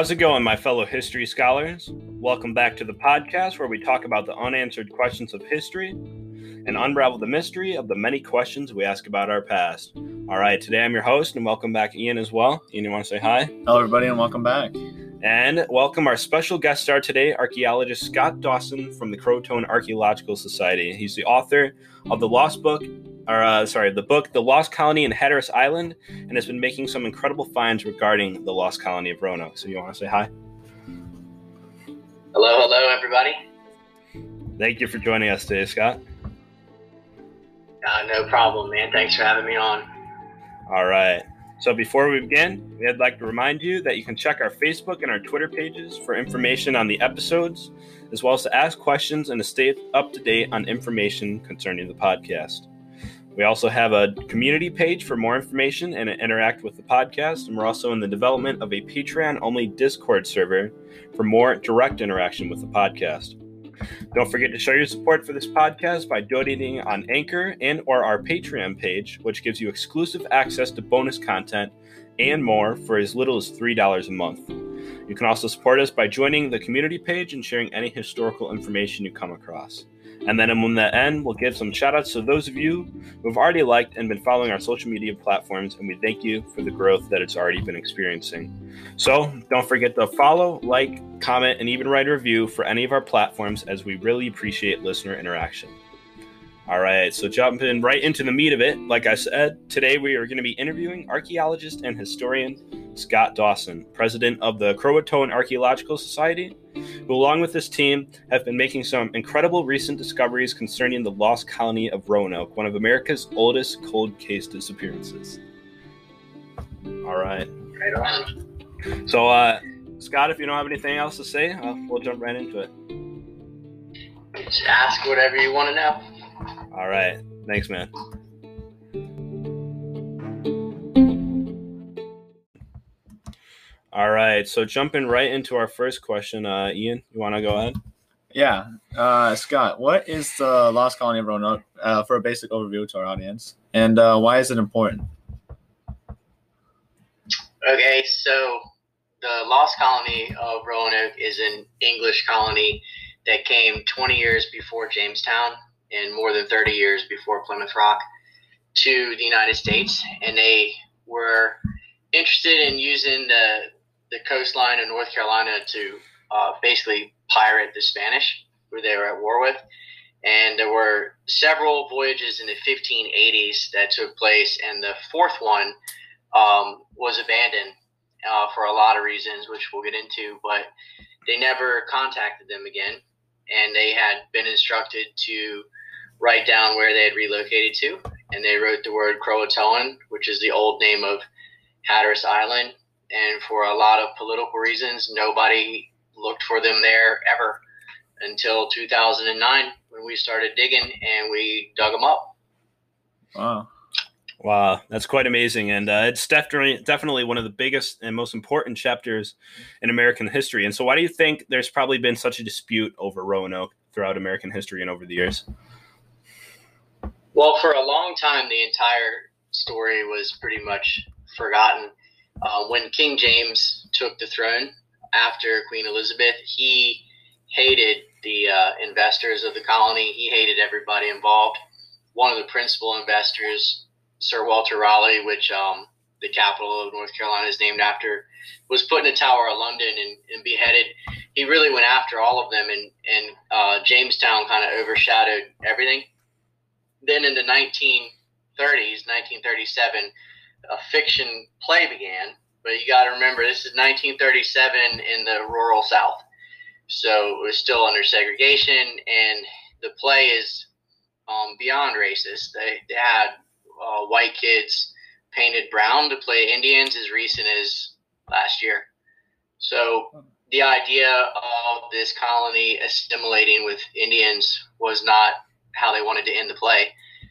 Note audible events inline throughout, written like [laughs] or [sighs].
How's it going, my fellow history scholars? Welcome back to the podcast where we talk about the unanswered questions of history and unravel the mystery of the many questions we ask about our past. All right, today I'm your host, and welcome back, Ian, as well. Ian, you want to say hi? Hello, everybody, and welcome back. And welcome our special guest star today, archaeologist Scott Dawson from the Croatoan Archaeological Society. He's the author of the Lost Book, or uh, sorry, the book The Lost Colony in Hatteras Island, and has been making some incredible finds regarding the lost colony of Roanoke. So you want to say hi? Hello, hello, everybody. Thank you for joining us today, Scott. Uh, no problem, man. Thanks for having me on. All right. So before we begin, we'd like to remind you that you can check our Facebook and our Twitter pages for information on the episodes, as well as to ask questions and to stay up to date on information concerning the podcast. We also have a community page for more information and interact with the podcast, and we're also in the development of a Patreon only Discord server for more direct interaction with the podcast. Don't forget to show your support for this podcast by donating on Anchor and or our Patreon page, which gives you exclusive access to bonus content and more for as little as $3 a month. You can also support us by joining the community page and sharing any historical information you come across. And then in the end, we'll give some shout outs to those of you who have already liked and been following our social media platforms, and we thank you for the growth that it's already been experiencing. So don't forget to follow, like, comment, and even write a review for any of our platforms as we really appreciate listener interaction. All right, so jumping right into the meat of it, like I said, today we are going to be interviewing archaeologist and historian Scott Dawson, president of the Croatoan Archaeological Society, who, along with this team, have been making some incredible recent discoveries concerning the lost colony of Roanoke, one of America's oldest cold case disappearances. All right. Right on. So, uh, Scott, if you don't have anything else to say, uh, we'll jump right into it. Just ask whatever you want to know. All right. Thanks, man. All right. So jumping right into our first question, uh, Ian, you want to go ahead? Yeah, uh, Scott, what is the Lost Colony of Roanoke uh, for a basic overview to our audience, and uh, why is it important? Okay, so the Lost Colony of Roanoke is an English colony that came 20 years before Jamestown and more than 30 years before Plymouth Rock to the United States, and they were interested in using the the coastline of North Carolina to uh, basically pirate the Spanish, who they were at war with. And there were several voyages in the 1580s that took place, and the fourth one um, was abandoned uh, for a lot of reasons, which we'll get into. But they never contacted them again, and they had been instructed to write down where they had relocated to, and they wrote the word Croatoan, which is the old name of Hatteras Island. And for a lot of political reasons, nobody looked for them there ever until 2009 when we started digging and we dug them up. Wow. Wow, that's quite amazing, and uh, it's definitely definitely one of the biggest and most important chapters in American history. And so, why do you think there's probably been such a dispute over Roanoke throughout American history and over the years? Well, for a long time, the entire story was pretty much forgotten. Uh, when King James took the throne after Queen Elizabeth, he hated the uh, investors of the colony. He hated everybody involved. One of the principal investors, Sir Walter Raleigh, which um, the capital of North Carolina is named after, was put in the Tower of London and, and beheaded. He really went after all of them, and, and uh, Jamestown kind of overshadowed everything. Then in the 1930s, 1937, a fiction play began. But you got to remember, this is 1937 in the rural South. So it was still under segregation, and the play is um, beyond racist. They, they had uh, white kids painted brown to play Indians as recent as last year. So the idea of this colony assimilating with Indians was not how they wanted to end the play.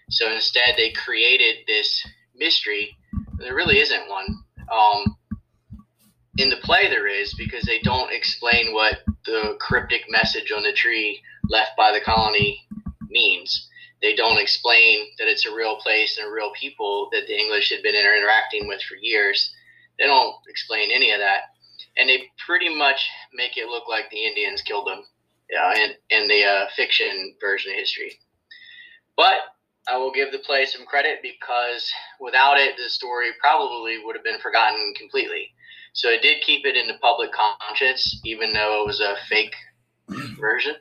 So instead, they created this mystery. There really isn't one. Um, in the play, there is because they don't explain what the cryptic message on the tree left by the colony means. They don't explain that it's a real place and a real people that the English had been interacting with for years. They don't explain any of that. and they pretty much make it look like the Indians killed them uh, in, in the uh, fiction version of history. But I will give the play some credit because without it, the story probably would have been forgotten completely. So it did keep it in the public conscience, even though it was a fake [clears throat] version.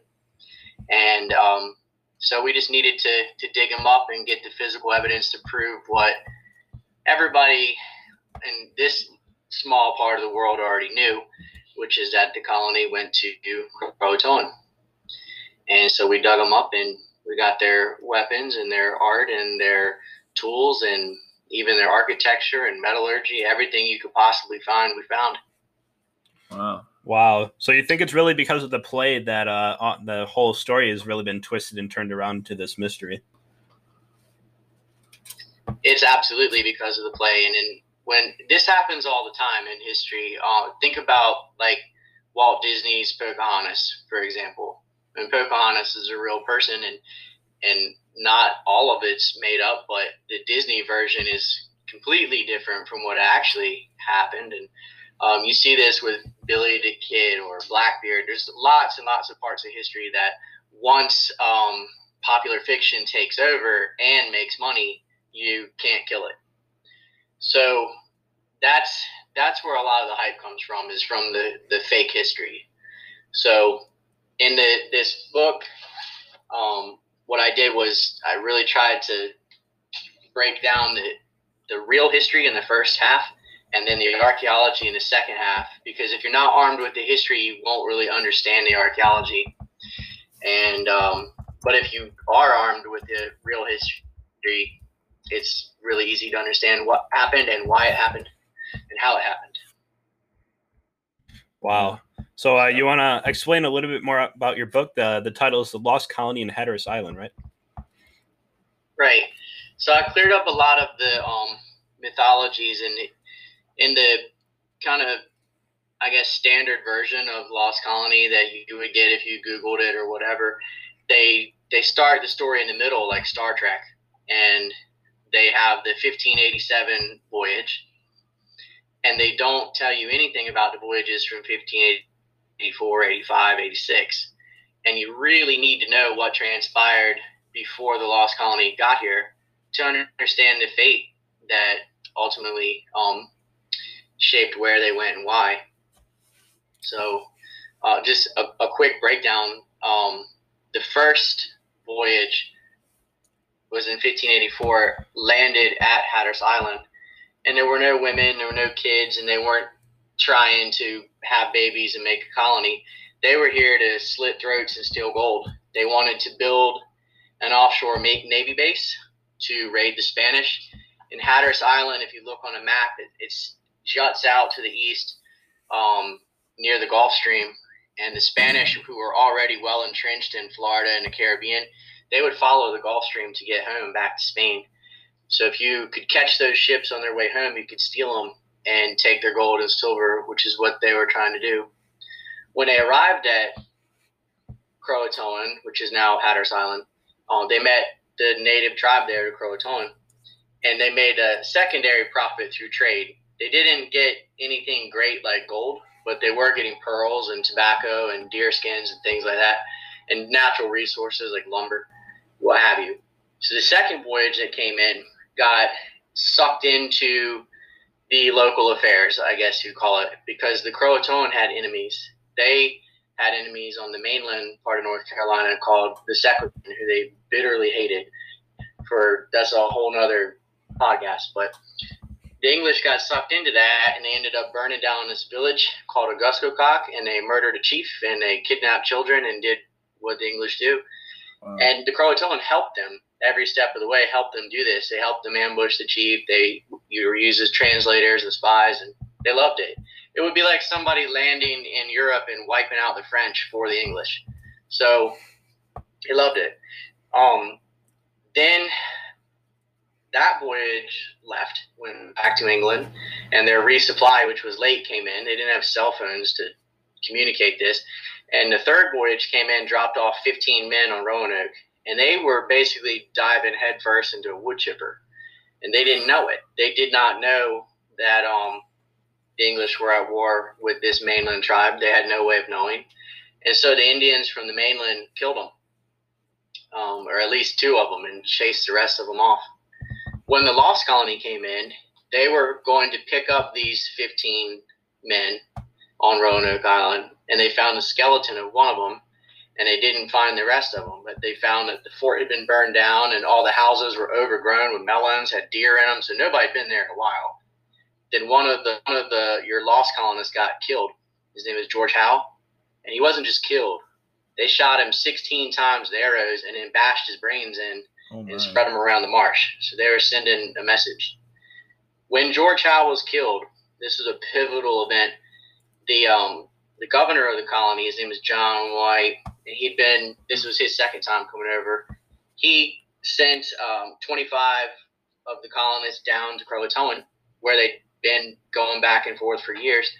And um, so we just needed to, to dig them up and get the physical evidence to prove what everybody in this small part of the world already knew, which is that the colony went to Croatoan. And so we dug them up and we got their weapons and their art and their tools and even their architecture and metallurgy, everything you could possibly find, we found. Wow. Wow. So you think it's really because of the play that uh, the whole story has really been twisted and turned around to this mystery? It's absolutely because of the play, and in, when this happens all the time in history, uh, think about like Walt Disney's Pocahontas, for example. And Pocahontas is a real person, and and not all of it's made up, but the Disney version is completely different from what actually happened. And um, you see this with Billy the Kid or Blackbeard. There's lots and lots of parts of history that once um, popular fiction takes over and makes money, you can't kill it. So that's that's where a lot of the hype comes from is from the the fake history. So in the this book, um, what I did was I really tried to break down the the real history in the first half and then the archaeology in the second half because if you're not armed with the history you won't really understand the archaeology. And um, but if you are armed with the real history it's really easy to understand what happened and why it happened and how it happened. Wow so uh, you want to explain a little bit more about your book? The the title is the lost colony in hatteras island right? Right. So i cleared up a lot of the um, mythologies and in the kind of I guess standard version of Lost Colony that you would get if you Googled it or whatever, they they start the story in the middle like Star Trek, and they have the 1587 voyage, and they don't tell you anything about the voyages from 1584, 85, 86, and you really need to know what transpired before the Lost Colony got here to understand the fate that ultimately um, shaped where they went and why. So, uh, just a, a, quick breakdown. Um, the first voyage was in 1584, landed at Hatteras Island, and there were no women, there were no kids, and they weren't trying to have babies and make a colony. They were here to slit throats and steal gold. They wanted to build an offshore Navy base to raid the Spanish. In Hatteras Island, if you look on a map, it, it's juts out to the east um, near the Gulf Stream. And the Spanish, who were already well entrenched in Florida and the Caribbean, they would follow the Gulf Stream to get home back to Spain. So if you could catch those ships on their way home, you could steal them and take their gold and silver, which is what they were trying to do. When they arrived at Croatoan, which is now Hatteras Island, uh, they met the native tribe there, to Croatoan, and they made a secondary profit through trade they didn't get anything great like gold, but they were getting pearls and tobacco and deer skins and things like that, and natural resources like lumber, what have you. So the second voyage that came in got sucked into the local affairs, I guess you call it, because the Croatoan had enemies. They had enemies on the mainland part of North Carolina called the Secotan, who they bitterly hated. For that's a whole nother podcast, but the English got sucked into that and they ended up burning down this village called Aquascogoc and they murdered a chief and they kidnapped children and did what the English do. Wow. And the Croatoan helped them every step of the way, helped them do this. They helped them ambush the chief. They you were used as translators and spies and they loved it. It would be like somebody landing in Europe and wiping out the French for the English. So they loved it. Um, then that voyage left, went back to England, and their resupply, which was late, came in. They didn't have cell phones to communicate this. And the third voyage came in, dropped off 15 men on Roanoke, and they were basically diving headfirst into a wood chipper. And they didn't know it. They did not know that um, the English were at war with this mainland tribe. They had no way of knowing. And so the Indians from the mainland killed them, um, or at least two of them, and chased the rest of them off. When the Lost Colony came in, they were going to pick up these 15 men on Roanoke Island, and they found the skeleton of one of them, and they didn't find the rest of them. But they found that the fort had been burned down, and all the houses were overgrown with melons, had deer in them, so nobody had been there in a while. Then one of the one of the your lost colonists got killed. His name was George Howe, and he wasn't just killed. They shot him 16 times with arrows and then bashed his brains in Oh, and spread them around the marsh. So they were sending a message. When George Howe was killed, this was a pivotal event. The um, the governor of the colony, his name was John White, and he'd been. This was his second time coming over. He sent um, 25 of the colonists down to Croatoan, where they'd been going back and forth for years,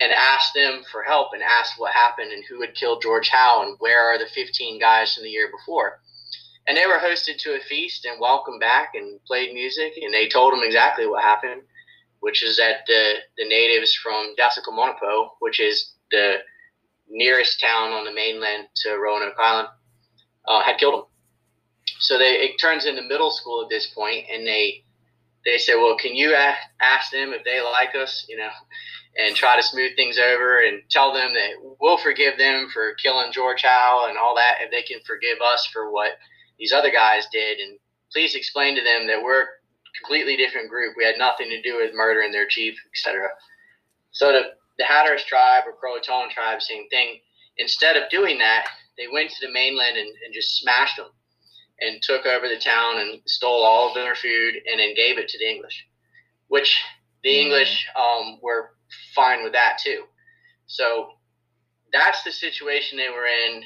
and asked them for help and asked what happened and who had killed George Howe and where are the 15 guys from the year before and they were hosted to a feast and welcomed back and played music and they told them exactly what happened which is that the, the natives from Dasamonquepeuc, which is the nearest town on the mainland to Roanoke Island, uh, had killed them. So they it turns into middle school at this point, and they they say, well, can you a- ask them if they like us, you know, and try to smooth things over and tell them that we'll forgive them for killing George Howe and all that if they can forgive us for what these other guys did, and please explain to them that we're a completely different group. We had nothing to do with murdering their chief, etc. So the the Hatteras tribe or Croatoan tribe, same thing. Instead of doing that, they went to the mainland and, and just smashed them and took over the town and stole all of their food and then gave it to the English, which the Mm. English um, were fine with that too. So that's the situation they were in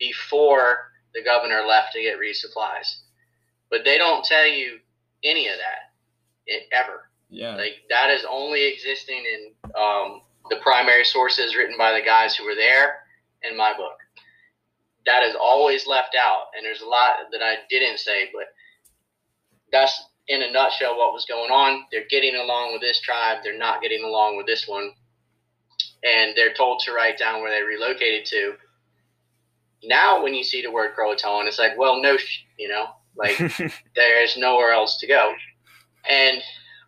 before the governor left to get resupplies. But they don't tell you any of that it, ever. Yeah. Like that is only existing in um, the primary sources written by the guys who were there in my book. That is always left out, and there's a lot that I didn't say, but that's in a nutshell what was going on. They're getting along with this tribe, they're not getting along with this one, and they're told to write down where they relocated to. Now, when you see the word Croatoan, it's like, well, no, sh- you know, like [laughs] there's nowhere else to go. And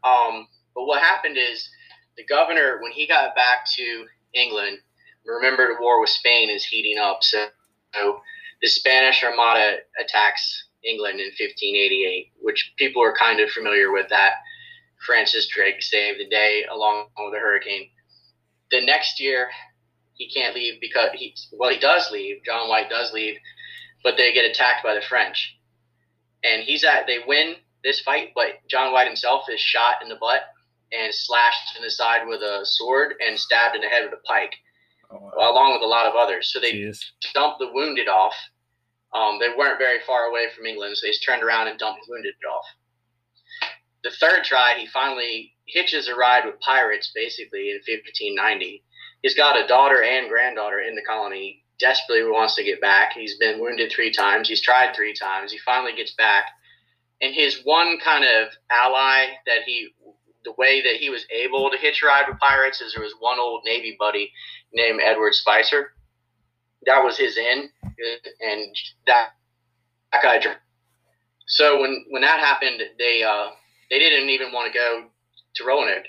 um, but what happened is the governor, when he got back to England, remember the war with Spain is heating up. So, so the Spanish Armada attacks England in 1588, which people are kind of familiar with that. Francis Drake saved the day along with a hurricane. The next year, he can't leave because he well he does leave. John White does leave, but they get attacked by the French, and he's at they win this fight, but John White himself is shot in the butt and slashed in the side with a sword and stabbed in the head with a pike, Oh, wow. along with a lot of others. So they Jeez. dumped the wounded off. Um, they weren't very far away from England, so they just turned around and dumped the wounded off. The third try, he finally hitches a ride with pirates, basically in 1590. He's got a daughter and granddaughter in the colony. Desperately wants to get back. He's been wounded three times. He's tried three times. He finally gets back, and his one kind of ally that he, the way that he was able to hitch ride with pirates is there was one old Navy buddy named Edward Spicer. That was his in, and that that guy. So when when that happened, they uh, they didn't even want to go to Roanoke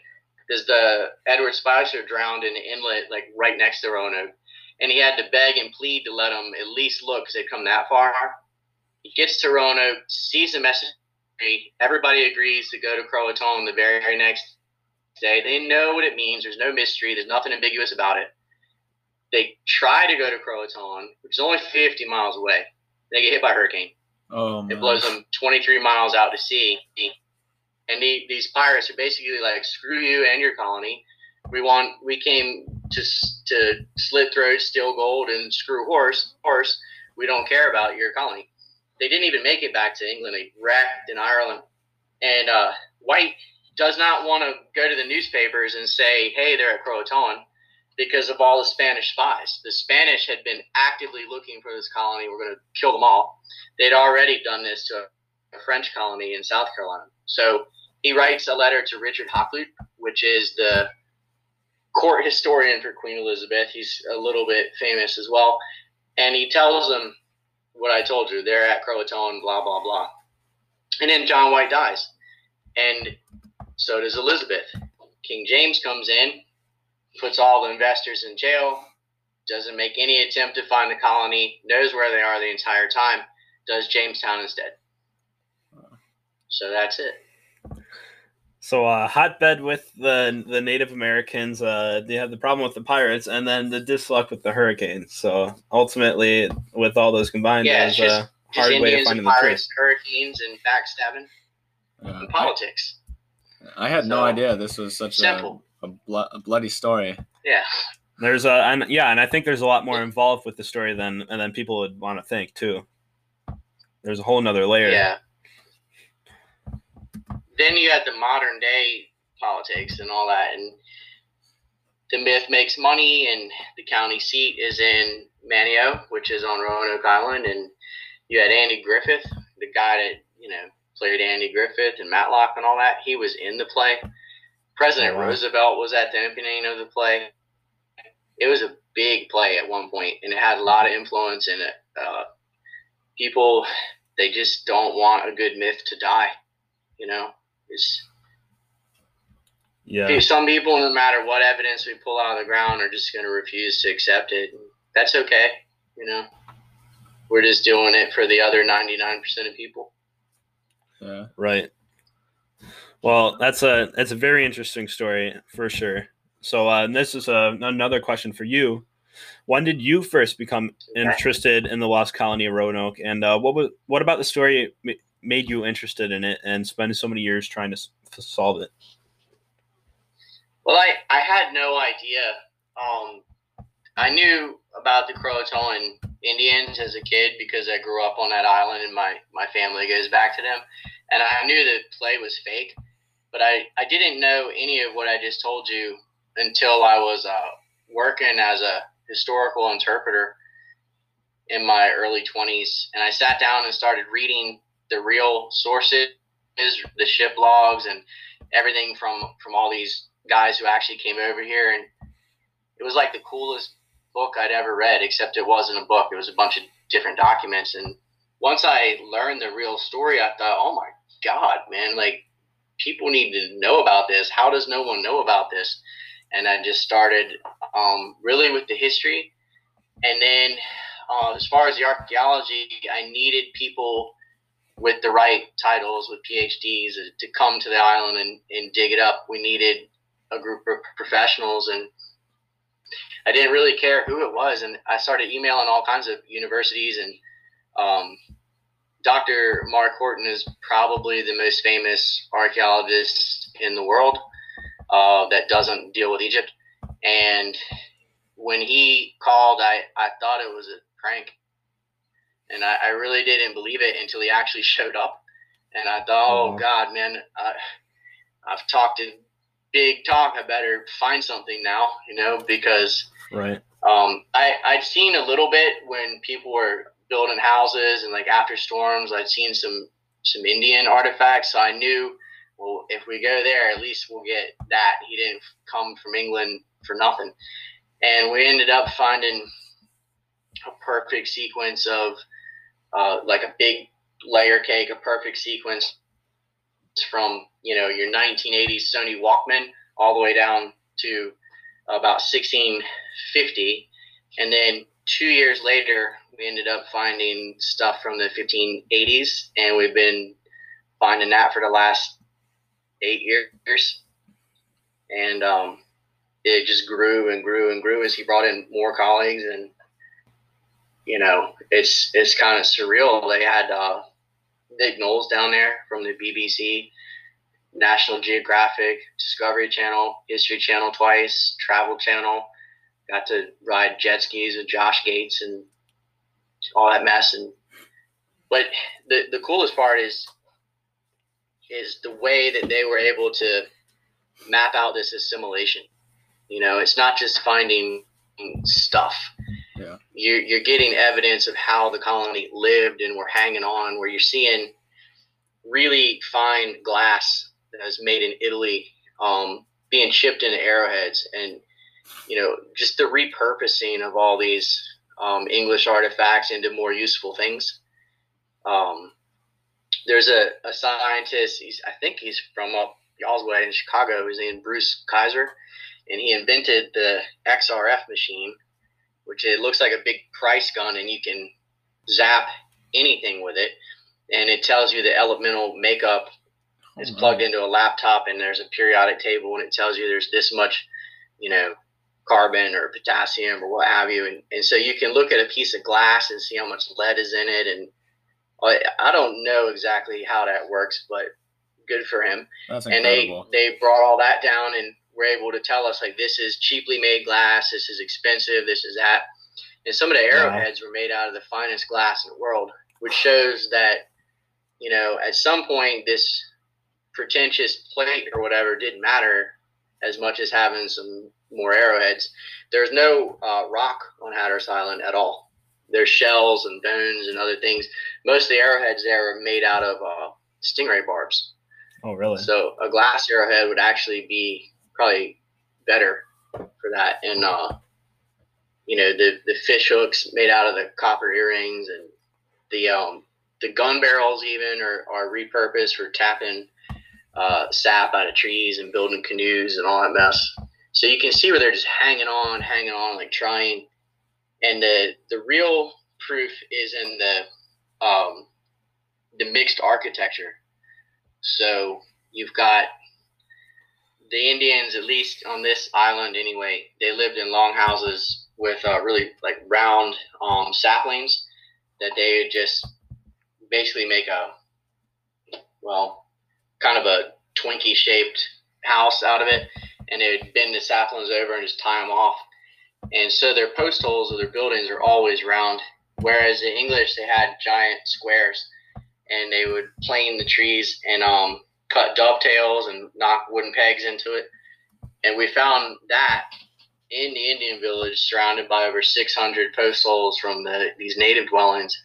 because the Edward Spicer drowned in the inlet like right next to Roanoke, and he had to beg and plead to let them at least look because they'd come that far. He gets to Roanoke, sees the message. Everybody agrees to go to Croatoan the very, very next day. They know what it means. There's no mystery. There's nothing ambiguous about it. They try to go to Croatoan, which is only 50 miles away. They get hit by a hurricane. Oh, It blows them 23 miles out to sea. And the, these pirates are basically like, screw you and your colony. We want, we came to to slit throats, steal gold, and screw horse. Horse, we don't care about your colony. They didn't even make it back to England. They wrecked in Ireland. And uh, White does not want to go to the newspapers and say, hey, they're at Croatoan because of all the Spanish spies. The Spanish had been actively looking for this colony. We're going to kill them all they'd already done this to a French colony in South Carolina. So he writes a letter to Richard Hakluyt, which is the court historian for Queen Elizabeth. He's a little bit famous as well, and he tells them what I told you. They're at Croatoan, blah blah blah, and then John White dies, and so does Elizabeth. King James comes in, puts all the investors in jail, doesn't make any attempt to find the colony, knows where they are the entire time, does Jamestown instead. So that's it. So uh, hotbed with the the Native Americans. Uh, they have the problem with the pirates, and then the disluck with the hurricanes. So ultimately, with all those combined, Yeah, there's it's just- a Just hard way Indians of finding and the truth. pirates, hurricanes, and backstabbing Yeah. and politics. I had no idea this was such a, simple. a, blo- a bloody story. Yeah. There's a and yeah, and I think there's a lot more involved with the story than and than people would want to think too. There's a whole nother layer. Yeah. Then you had the modern day politics and all that, and the myth makes money, and the county seat is in Manteo, which is on Roanoke Island, and you had Andy Griffith, the guy that you know played Andy Griffith and Matlock and all that. He was in the play. President wow. Roosevelt was at the opening of the play. It was a big play at one point, and it had a lot of influence in it. Uh, people they just don't want a good myth to die. You know, it's Yeah. some people, no matter what evidence we pull out of the ground, are just going to refuse to accept it. That's okay. You know, we're just doing it for the other ninety nine percent of people. Yeah. Right. Well, that's a that's a very interesting story for sure. So uh, and this is a, another question for you. When did you first become interested in the lost colony of Roanoke, and uh, what was what about the story ma- made you interested in it and spend so many years trying to, solve it? Well, I, I had no idea. Um, I knew about the Croatoan Indians as a kid because I grew up on that island and my, my family goes back to them. And I knew the play was fake, but I, I didn't know any of what I just told you until I was uh, working as a historical interpreter in my early 20s. And I sat down and started reading the real sources, is the ship logs, and everything from, from all these guys who actually came over here. And it was like the coolest book I'd ever read except it wasn't a book. It was a bunch of different documents. And once I learned the real story I thought oh my god man like people need to know about this. How does no one know about this? And I just started um, really with the history. And then uh, as far as the archaeology I needed people with the right titles with PhDs to come to the island and, and dig it up we needed a group of professionals and I didn't really care who it was and I started emailing all kinds of universities and um, Dr. Mark Horton is probably the most famous archaeologist in the world uh, that doesn't deal with Egypt and when he called I, I thought it was a prank and I, I really didn't believe it until he actually showed up and I thought oh Wow. god man I, I've talked in big talk. I better find something now, you know, because Right. um, I I'd seen a little bit when people were building houses and like after storms. I'd seen some some Indian artifacts, so I knew well if we go there, at least we'll get that. He didn't come from England for nothing, and we ended up finding a perfect sequence of uh, like a big layer cake, a perfect sequence from you know your 1980s Sony Walkman all the way down to about 1650, and then two years later we ended up finding stuff from the 1580s, and we've been finding that for the last eight years, and um, it just grew and grew and grew as he brought in more colleagues and. You know, it's it's kind of surreal. They had uh, Nick Knowles down there from the BBC, National Geographic, Discovery Channel, History Channel twice, Travel Channel. Got to ride jet skis with Josh Gates and all that mess. And but the the coolest part is is the way that they were able to map out this assimilation. You know, it's not just finding stuff. Yeah. You're, you're getting evidence of how the colony lived and were hanging on, where you're seeing really fine glass that was made in Italy um, being shipped into arrowheads. And you know, just the repurposing of all these um, English artifacts into more useful things. Um, there's a, a scientist, he's, I think he's from up y'all's way in Chicago, his name Bruce Kaiser, and he invented the XRF machine, which it looks like a big price gun and you can zap anything with it. And it tells you the elemental makeup oh, is plugged into a laptop and there's a periodic table and it tells you there's this much, you know, carbon or potassium or what have you. And, and so you can look at a piece of glass and see how much lead is in it. And I, I don't know exactly how that works, but good for him. That's And they, they brought all that down and were able to tell us like, this is cheaply made glass. This is expensive. This is that. And some of the Yeah. arrowheads were made out of the finest glass in the world, which shows that, you know, at some point this pretentious plate or whatever didn't matter as much as having some more arrowheads. There's no uh, rock on Hatteras Island at all. There's shells and bones and other things. Most of the arrowheads there are made out of uh, stingray barbs. Oh, really? So a glass arrowhead would actually be probably better for that. And uh, you know the the fish hooks made out of the copper earrings and the um, the gun barrels even are, are repurposed for tapping uh, sap out of trees and building canoes and all that mess. So you can see where they're just hanging on, hanging on, like trying. And the the real proof is in the um, the mixed architecture. So you've got the Indians, at least on this island anyway, they lived in long houses with uh, really like round um, saplings that they would just basically make a, well, kind of a Twinkie shaped house out of it. And they would bend the saplings over and just tie them off. And so their post holes of their buildings are always round. Whereas the English, they had giant squares and they would plane the trees and um, cut dovetails and knock wooden pegs into it. And we found that in the Indian village, surrounded by over 600 post holes from the, these native dwellings.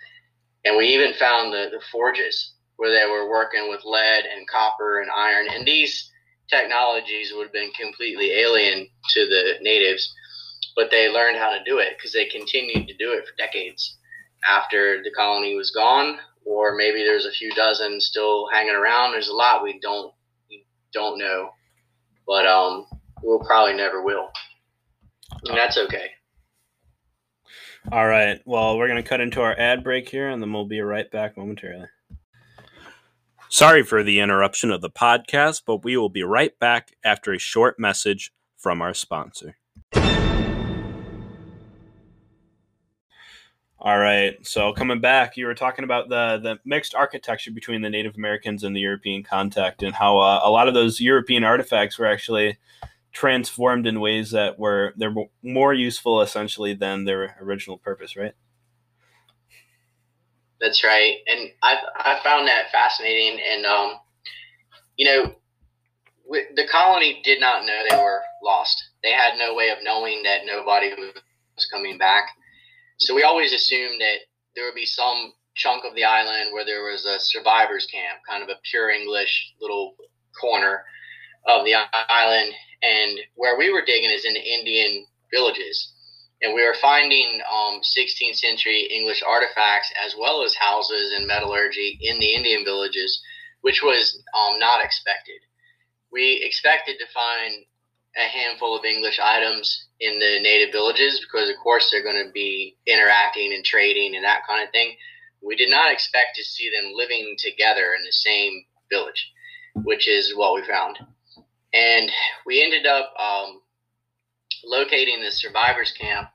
And we even found the, the forges where they were working with lead and copper and iron. And these technologies would have been completely alien to the natives, but they learned how to do it because they continued to do it for decades after the colony was gone or maybe there's a few dozen still hanging around. There's a lot we don't we don't know, but um, we'll probably never will, and that's okay. All right. Well, we're going to cut into our ad break here and then we'll be right back momentarily. Sorry for the interruption of the podcast, but we will be right back after a short message from our sponsor. All right. So coming back, you were talking about the the mixed architecture between the Native Americans and the European contact, and how uh, a lot of those European artifacts were actually transformed in ways that were they're more useful essentially than their original purpose, right? That's right, and I I found that fascinating, and um, you know, the colony did not know they were lost. They had no way of knowing that nobody was coming back. So we always assumed that there would be some chunk of the island where there was a survivors camp, kind of a pure English little corner of the island. And where we were digging is in the Indian villages. And we were finding um, 16th century English artifacts as well as houses and metallurgy in the Indian villages, which was um, not expected. We expected to find a handful of English items in the native villages because, of course, they're going to be interacting and trading and that kind of thing. We did not expect to see them living together in the same village, which is what we found. And we ended up um, locating the survivors camp,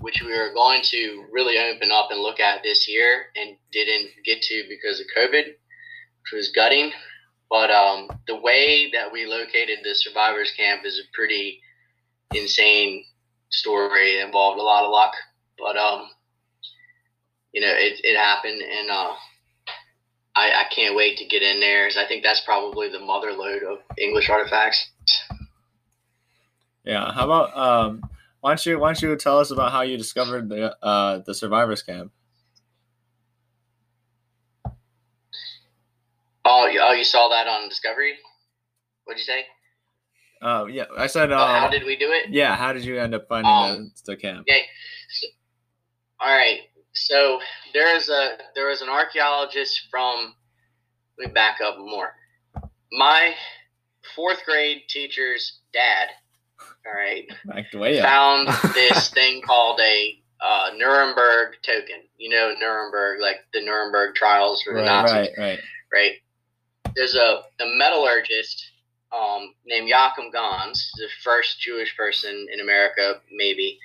which we were going to really open up and look at this year and didn't get to because of COVID, which was gutting. But um, the way that we located the survivors camp is a pretty insane story. It involved a lot of luck, but um, you know, it, it happened, and uh, I, I can't wait to get in there. I think that's probably the mother lode of English artifacts. Yeah. How about um? Why don't you Why don't you tell us about how you discovered the uh the survivors camp? Oh, you, oh, you saw that on Discovery? What'd you say? Uh, yeah, I said. Oh, how Um, did we do it? yeah, how did you end up finding Um, the, the camp? Okay. So, all right. So there is a there was an archaeologist from. Let me back up more. My fourth grade teacher's dad. All right. Back the way up. Found [laughs] this thing called a uh, Nuremberg token. You know Nuremberg, like the Nuremberg trials for the Right, Nazis right, right. right? There's a, a metallurgist um, named Joachim Gans, the first Jewish person in America, maybe.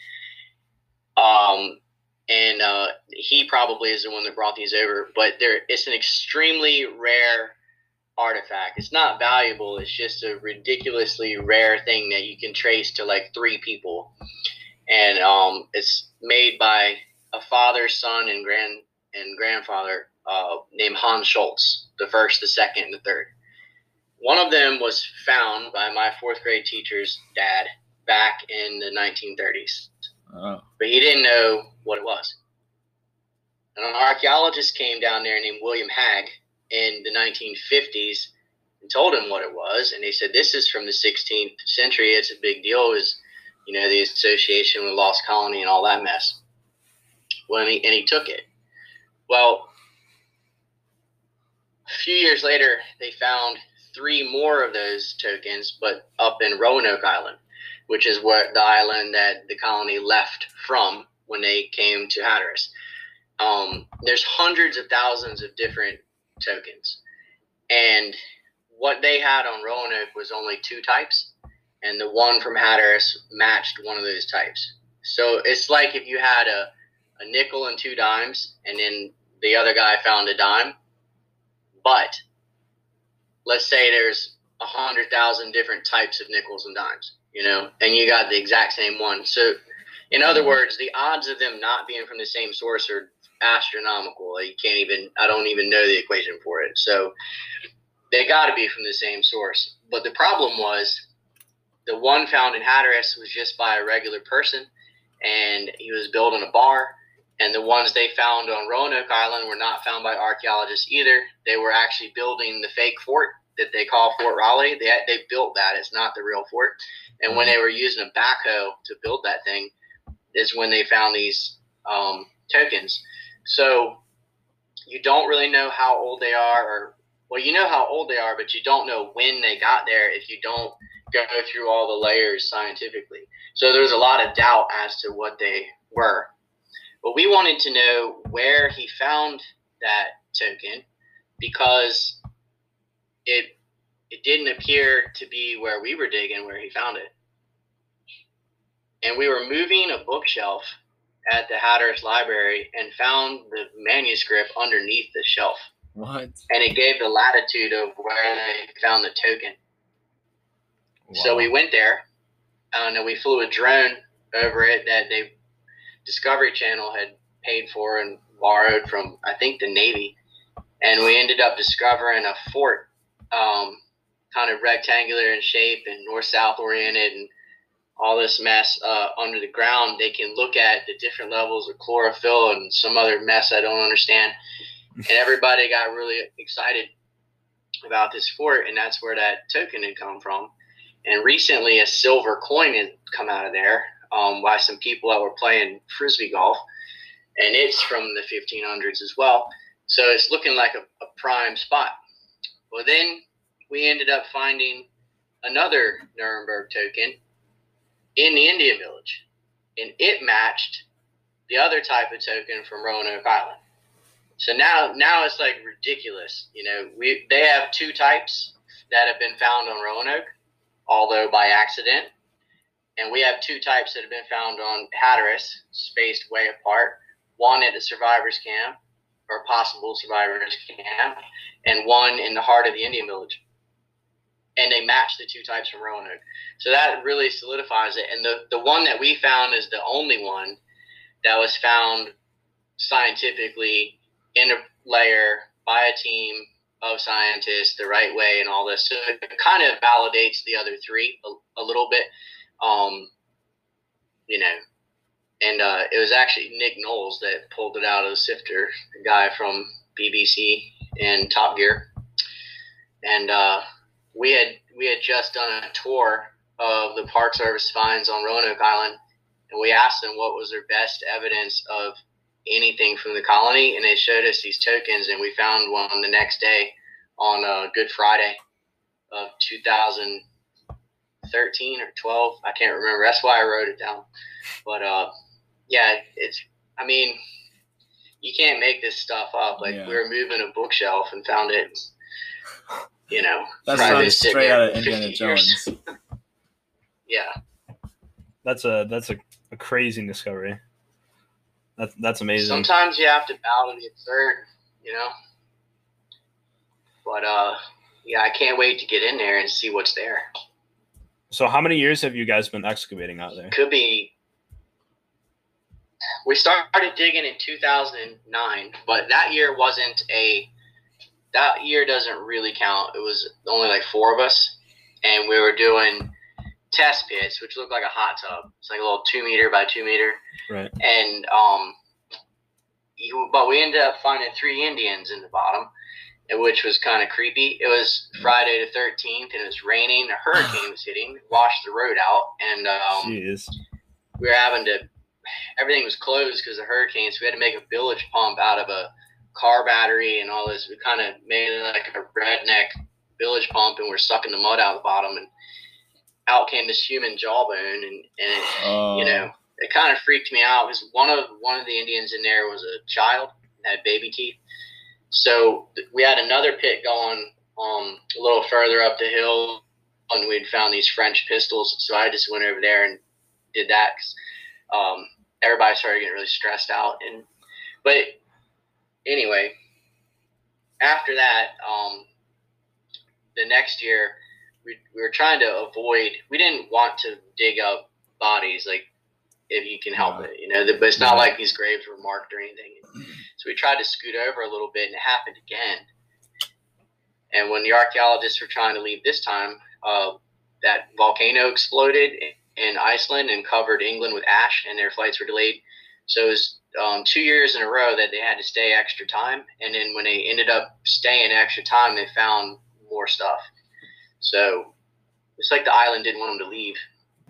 Um, and uh, he probably is the one that brought these over. But there, it's an extremely rare artifact. It's not valuable. It's just a ridiculously rare thing that you can trace to like three people, and um, it's made by a father, son, and grand and grandfather uh, named Hans Schultz, the first, the second, and the third. One of them was found by my fourth grade teacher's dad back in the 1930s, Oh, but he didn't know what it was. And an archaeologist came down there named William Haag in the 1950s and told him what it was, and they said this is from the 16th century. It's a big deal. Was you know the association with lost colony and all that mess. Well, and he, and he took it. Well, a few years later, they found three more of those tokens, but up in Roanoke Island, which is what the island that the colony left from when they came to Hatteras. Um, there's hundreds of thousands of different tokens, and what they had on Roanoke was only two types, and the one from Hatteras matched one of those types. So it's like if you had a, a nickel and two dimes, and then the other guy found a dime. But let's say there's a hundred thousand different types of nickels and dimes, you know, and you got the exact same one. So, in other words, the odds of them not being from the same source are astronomical. You can't even, I don't even know the equation for it. So, they got to be from the same source. But the problem was the one found in Hatteras was just by a regular person, and he was building a bar and the ones they found on Roanoke Island were not found by archaeologists either. They were actually building the fake fort that they call Fort Raleigh. They they built that. It's not the real fort. And when they were using a backhoe to build that thing, is when they found these um, tokens. So you don't really know how old they are, or well, you know how old they are, but you don't know when they got there if you don't go through all the layers scientifically. So there's a lot of doubt as to what they were. But we wanted to know where he found that token because it it didn't appear to be where we were digging where he found it. And we were moving a bookshelf at the Hatteras Library and found the manuscript underneath the shelf. what? And it gave the latitude of where they found the token. Wow. So we went there, and we flew a drone over it that they Discovery Channel had paid for and borrowed from I think the Navy, and we ended up discovering a fort, um, kind of rectangular in shape and north-south oriented, and all this mess uh, under the ground. They can look at the different levels of chlorophyll and some other mess I don't understand, and everybody got really excited about this fort, and that's where that token had come from. And recently, a silver coin had come out of there um, by some people that were playing frisbee golf, and it's from the 1500s as well. So it's looking like a, a prime spot. Well, then we ended up finding another Nuremberg token in the Indian village, and it matched the other type of token from Roanoke Island. So now, now it's like ridiculous. You know, we they have two types that have been found on Roanoke, although by accident. And we have two types that have been found on Hatteras, spaced way apart. One at the survivors camp, or possible survivors camp, and one in the heart of the Indian village. And they match the two types from Roanoke. So that really solidifies it. And the, the one that we found is the only one that was found scientifically in a layer by a team of scientists the right way and all this. So it kind of validates the other three a, a little bit. Um, you know, and uh, it was actually Nick Knowles that pulled it out of the sifter, the guy from BBC and Top Gear. And uh, we had we had just done a tour of the Park Service finds on Roanoke Island, and we asked them what was their best evidence of anything from the colony, and they showed us these tokens, and we found one the next day on uh, Good Friday of 2013 or 12. I can't remember. That's why I wrote it down. But uh, yeah, it's. I mean, you can't make this stuff up. Like Yeah. we were moving a bookshelf and found it. You know, That probably sounds straight out of for Indiana 50 years. Jones. [laughs] Yeah. That's a that's a, a crazy discovery. That's that's amazing. Sometimes you have to bow to the absurd, you know. But uh, yeah, I can't wait to get in there and see what's there. So how many years have you guys been excavating out there? Could be. We started digging in 2009, but that year wasn't a. That year doesn't really count. It was only like four of us, and we were doing test pits, which looked like a hot tub. It's like a little two meter by two meter. Right. and um, you, but we ended up finding three Indians in the bottom, which was kind of creepy. It was Friday the thirteenth, and it was raining. A hurricane was hitting, washed the road out, and um, Jeez. we were having to. Everything was closed because of the hurricanes. So we had to make a bilge pump out of a car battery and all this. We kind of made it like a redneck bilge pump, and we're sucking the mud out of the bottom, and out came this human jawbone, and and it, Oh, you know, it kind of freaked me out because one of one of the Indians in there was a child, had baby teeth. So we had another pit going um, a little further up the hill, and we'd found these French pistols. So I just went over there and did that. 'cause, um, everybody started getting really stressed out, and but anyway, after that, um, the next year we, we were trying to avoid. We didn't want to dig up bodies like if you can help it, you know. But it's not like these graves were marked or anything. So we tried to scoot over a little bit, and it happened again. And when the archaeologists were trying to leave this time, uh, that volcano exploded in Iceland and covered England with ash, and their flights were delayed. So it was um, two years in a row that they had to stay extra time. And then when they ended up staying extra time, they found more stuff. So it's like the island didn't want them to leave.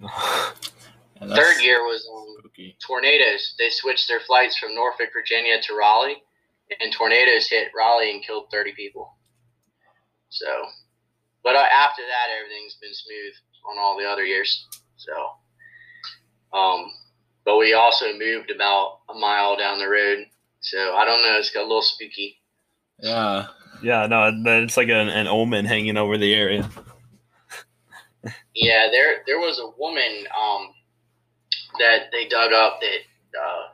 [laughs] Yeah, Third year was um, tornadoes. They switched their flights from Norfolk, Virginia to Raleigh, and tornadoes hit Raleigh and killed 30 people. So, but uh, after that, everything's been smooth on all the other years. So, um, but we also moved about a mile down the road. So I don't know. It's got a little spooky. Yeah. Yeah, no, it's like an, an omen hanging over the area. Yeah, there there was a woman um, that they dug up that uh,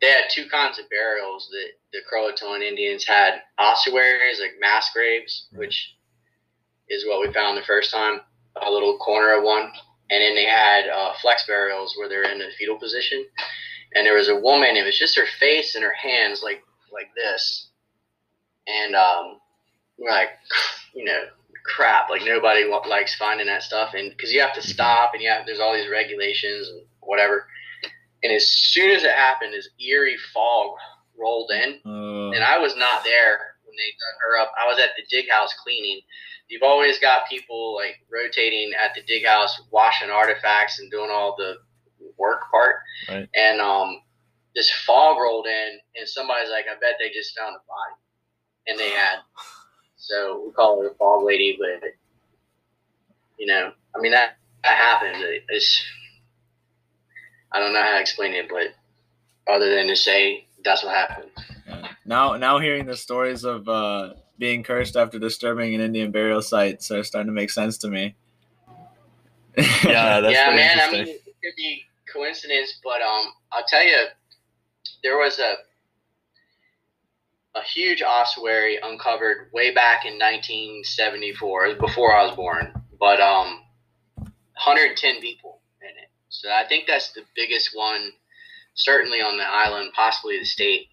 they had two kinds of burials that the Croatoan Indians had ossuaries, like mass graves, which is what we found the first time, a little corner of one, and then they had uh, flex burials where they're in a fetal position, and there was a woman. It was just her face and her hands, like like this, and um, we're like, [sighs] you know, crap. Like nobody likes finding that stuff, and because you have to stop, and you have there's all these regulations and whatever. And as soon as it happened, this eerie fog rolled in, Uh, and I was not there when they dug her up. I was at the dig house cleaning. You've always got people like rotating at the dig house, washing artifacts and doing all the work part. Right. And um, this fog rolled in, and somebody's like, "I bet they just found a body," and they had. So we call her the fog lady, but you know, I mean that that happened. It- It's I don't know how to explain it, but other than to say that's what happened. yeah. Now, now hearing the stories of uh, being cursed after disturbing an Indian burial site are starting to make sense to me. Yeah, that's [laughs] yeah, man. I mean, it could be coincidence, but um, I'll tell you, there was a a huge ossuary uncovered way back in 1974, before I was born, but um, 110 people in it. So I think that's the biggest one, certainly on the island, possibly the state.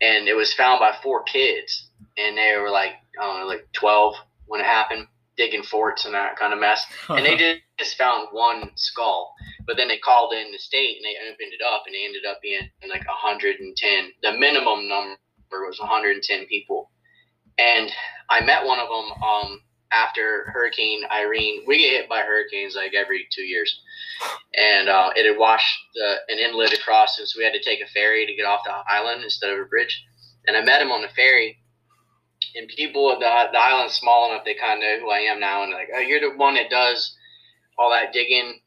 And it was found by four kids, and they were like, I don't know, like 12 when it happened, digging forts and that kind of mess. And they [laughs] did just found one skull but then they called in the state and they opened it up and they ended up being like 110 the minimum number was 110 people. And i met one of them um, after Hurricane Irene. We get hit by hurricanes like every two years, and uh, it had washed the, an inlet across, and so we had to take a ferry to get off the island instead of a bridge. And I met him on the ferry, and people the the island's small enough they kind of know who I am now, and like, oh, you're the one that does all that digging.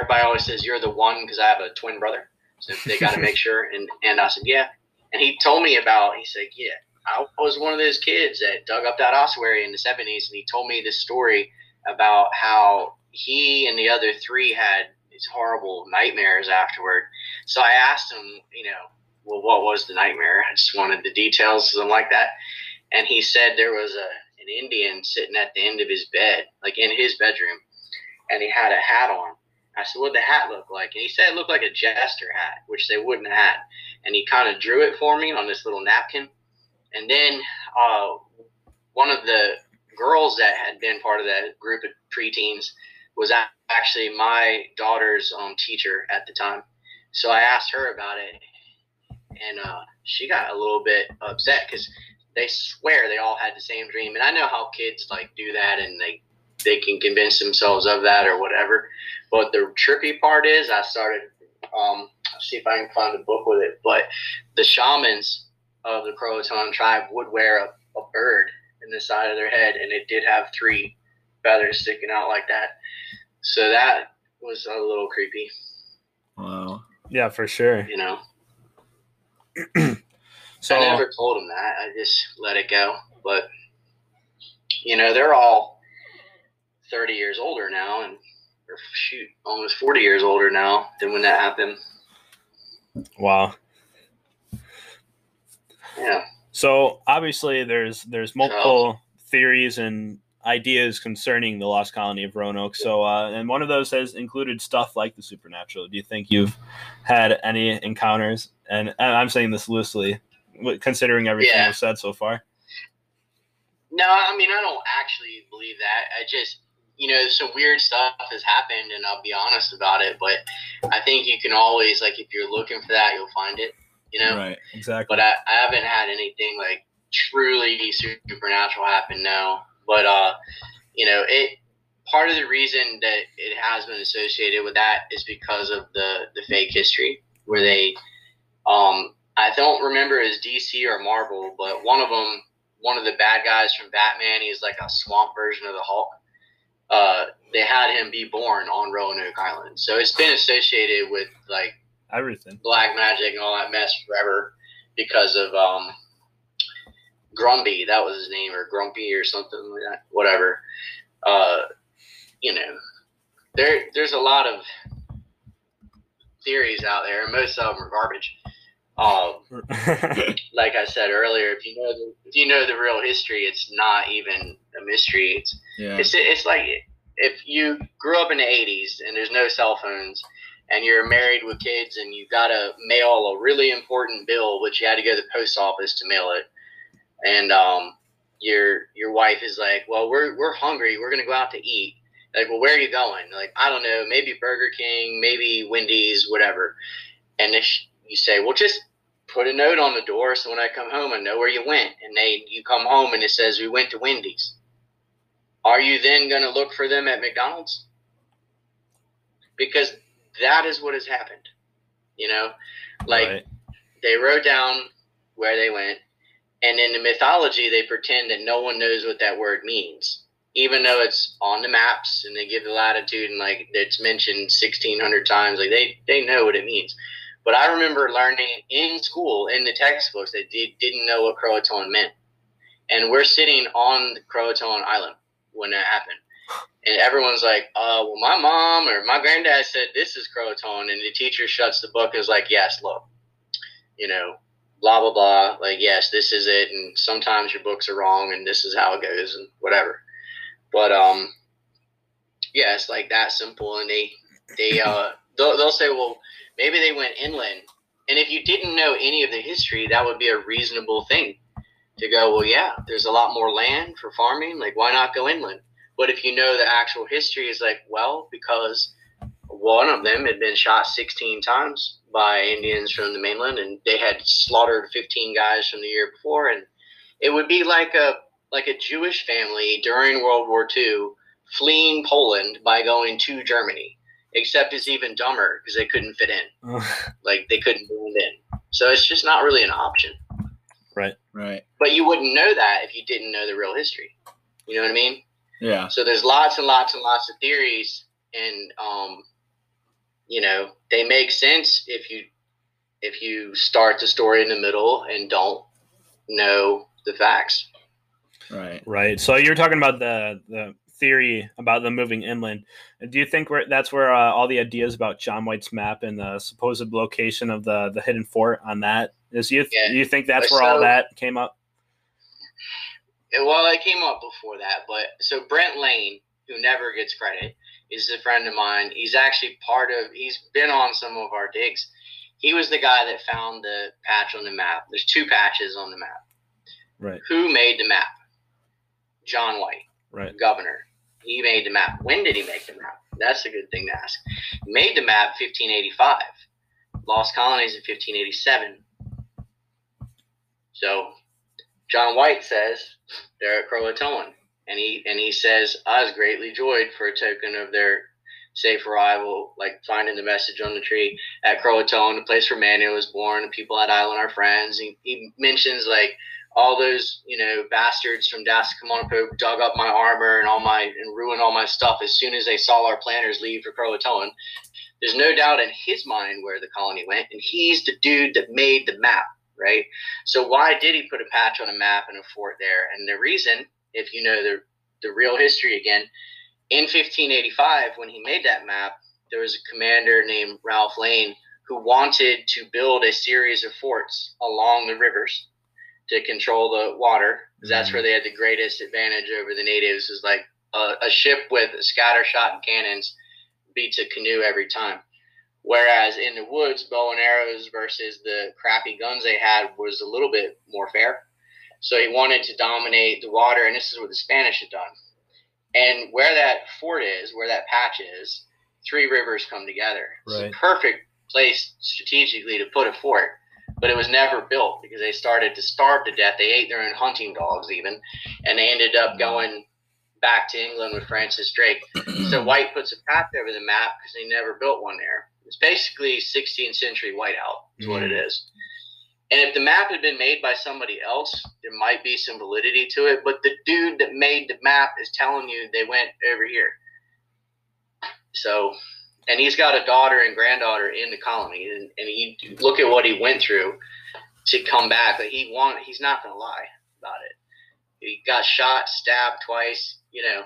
Everybody always says you're the one because I have a twin brother, so they got to [laughs] make sure. And and I said, yeah. And he told me about. He said, yeah, I was one of those kids that dug up that ossuary in the 70s, and he told me this story about how he and the other three had these horrible nightmares afterward. So I asked him, you know, well, what was the nightmare? I just wanted the details, something like that. And he said there was a an Indian sitting at the end of his bed, like in his bedroom, and he had a hat on. I said, "What the hat look like?" And he said it looked like a jester hat, which they wouldn't have had. And he kind of drew it for me on this little napkin and then uh, one of the girls that had been part of that group of preteens was actually my daughter's um, teacher at the time. So I asked her about it, and uh, she got a little bit upset because they swear they all had the same dream. And I know how kids like do that, and they they can convince themselves of that or whatever. But the trippy part is, I started. Um, see if I can find a book with it. But the shamans of the Croatoan tribe would wear a, a bird in the side of their head, and it did have three feathers sticking out like that. So that was a little creepy. Wow. Yeah, for sure. You know. [clears throat] so I never told him that. I just let it go. But you know, they're all thirty years older now, and or shoot, almost forty years older now than when that happened. wow. Yeah. So obviously, there's there's multiple theories and ideas concerning the lost colony of Roanoke. So, uh, and one of those has included stuff like the supernatural. Do you think you've had any encounters? And, and I'm saying this loosely, considering everything Yeah. you've said so far. No, I mean I don't actually believe that. I just you know some weird stuff has happened, and I'll be honest about it. But I think you can always like if you're looking for that, you'll find it. You know. Right. Exactly. But I, I haven't had anything like truly supernatural happen. No. But uh, you know it. Part of the reason that it has been associated with that is because of the the fake history where they um I don't remember as DC or Marvel, but one of them, one of the bad guys from Batman, he's like a swamp version of the Hulk. Uh, they had him be born on Roanoke Island, so it's been associated with like Everything. black magic and all that mess forever because of um Grumpy, that was his name, or Grumpy or something like that. Whatever. Uh, you know, there there's a lot of theories out there, and most of them are garbage. Um, [laughs] like I said earlier, if you know the, if you know the real history, it's not even a mystery. It's Yeah. it's it's like if you grew up in the '80s and there's no cell phones, and you're married with kids, and you got to mail a really important bill, which you had to go to the post office to mail it, and um, your your wife is like, "Well, we're we're hungry. We're gonna go out to eat." Like, well, where are you going? Like, I don't know. Maybe Burger King, maybe Wendy's, whatever. And if you say, "Well, just put a note on the door so when I come home, I know where you went," and they you come home and it says we went to Wendy's. Are you then going to look for them at McDonald's? Because that is what has happened. You know, like Right. they wrote down where they went, and in the mythology, they pretend that no one knows what that word means, even though it's on the maps and they give the latitude and like it's mentioned sixteen hundred times. Like they they know what it means. But I remember learning in school in the textbooks that they didn't know what Croatoan meant, and we're sitting on the Croatoan Island when that happened. And everyone's like, uh, well, my mom or my granddad said this is Croatoan. And the teacher shuts the book and is like, yes, look, you know, blah, blah, blah. Like, yes, this is it. And sometimes your books are wrong and this is how it goes and whatever. But, um, yeah, it's like that simple. And they, they, uh, they'll, they'll say, well, maybe they went inland. And if you didn't know any of the history, that would be a reasonable thing to go, well, yeah, there's a lot more land for farming. Like, why not go inland? But if you know the actual history, is like, well, because one of them had been shot 16 times by Indians from the mainland, and they had slaughtered 15 guys from the year before, and it would be like a like a Jewish family during World War II fleeing Poland by going to Germany. Except it's even dumber because they couldn't fit in. [laughs] like they couldn't blend in. So it's just not really an option. right. Right. But you wouldn't know that if you didn't know the real history. You know what I mean? Yeah. So there's lots and lots and lots of theories, and um, you know they make sense if you if you start the story in the middle and don't know the facts. Right. Right. So you're talking about the the theory about them moving inland. Do you think where that's where uh, all the ideas about John White's map and the supposed location of the the hidden fort on that is? You Yeah. you think that's Like, where all that came up? Well, I came up before that, but so Brent Lane, who never gets credit, is a friend of mine. He's actually part of. He's been on some of our digs. He was the guy that found the patch on the map. There's two patches on the map. Right. Who made the map? John White. Right. governor. He made the map. When did he make the map? That's a good thing to ask. He made the map 1585. Lost colonies in 1587. So John White says they're at Croatoan. And he and he says, I was greatly joyed for a token of their safe arrival, like finding the message on the tree at Croatoan, the place where Manteo was born, the people at Island are friends. He, he mentions like all those, you know, bastards from Dasamonquepeuc dug up my armor and all my and ruined all my stuff as soon as they saw our planners leave for Croatoan. There's no doubt in his mind where the colony went, and he's the dude that made the map, right? So why did he put a patch on a map and a fort there? And the reason, if you know the the real history again, in 1585 when he made that map, there was a commander named Ralph Lane who wanted to build a series of forts along the rivers to control the water because That's where mm-hmm. they had the greatest advantage over the natives. Is like a, a ship with a scatter shot and cannons beats a canoe every time. Whereas in the woods, bow and arrows versus the crappy guns they had was a little bit more fair. So he wanted to dominate the water, and this is what the Spanish had done. And where that fort is, where that patch is, three rivers come together. It's a perfect place strategically to put a fort, but it was never built because they started to starve to death. They ate their own hunting dogs, even, and they ended up going back to England with Francis Drake. So [clears throat] White puts a patch over the map because they never built one there. It's basically 16th century whiteout, is what it hmm. is. And if the map had been made by somebody else, there might be some validity to it. But the dude that made the map is telling you they went over here. So, and he's got a daughter and granddaughter in the colony, and, and he look at what he went through to come back. But he want he's not going to lie about it. He got shot, stabbed twice. You know,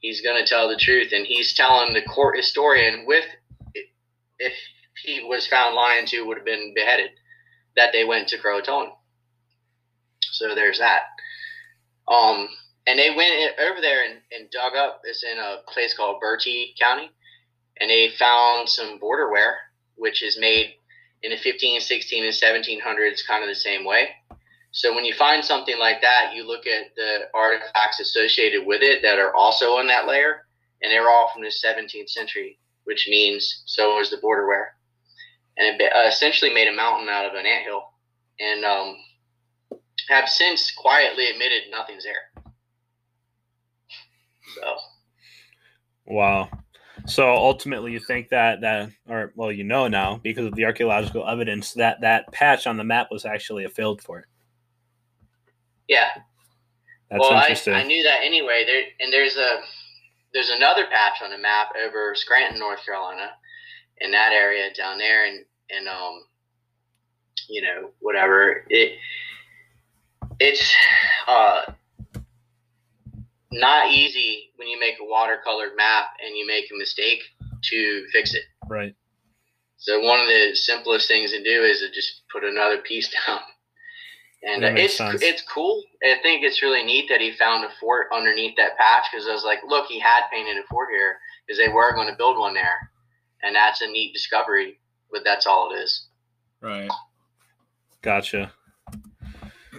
he's going to tell the truth, and he's telling the court historian with if he was found lying to would have been beheaded that they went to Croatoan. So there's that. Um, and they went over there and, and dug up. It's in a place called Bertie County, and they found some borderware, which is made in the 15, 16, and 1700s, kind of the same way. So when you find something like that, you look at the artifacts associated with it that are also in that layer, and they're all from the 17th century, which means so is the border borderware. And it uh, essentially made a mountain out of an anthill, and um, have since quietly admitted nothing's there. So Wow. So ultimately, you think that that, or well, you know now because of the archaeological evidence that that patch on the map was actually a failed fort. yeah, That's well, I, interesting. I knew that anyway. There and there's a there's another patch on the map over Scranton, North Carolina, in that area down there, and and um, you know, whatever it it's uh not easy when you make a watercolored map and you make a mistake to fix it. right. So one of the simplest things to do is to just put another piece [laughs] down. And uh, it's sense. it's cool. I think it's really neat that he found a fort underneath that patch because I was like, look, he had painted a fort here because they were going to build one there, and that's a neat discovery. But that's all it is. Right. Gotcha.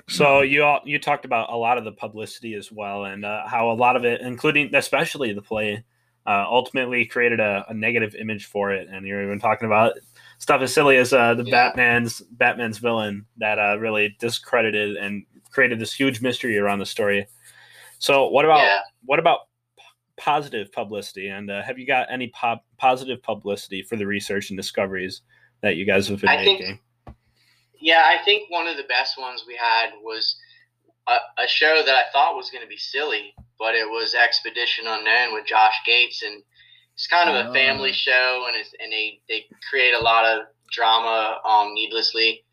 So you all, you talked about a lot of the publicity as well, and uh, how a lot of it, including especially the play, uh, ultimately created a, a negative image for it. And you're even talking about stuff as silly as uh, the Yeah. Batman's Batman's villain that uh, really discredited and created this huge mystery around the story. So what about Yeah. what about p- positive publicity? And uh, have you got any pop- positive publicity for the research and discoveries that you guys have been I think- making? Yeah, I think one of the best ones we had was a, a show that I thought was going to be silly, but it was Expedition Unknown with Josh Gates, and it's kind of a Oh. family show, and it's, and they they create a lot of drama um needlessly,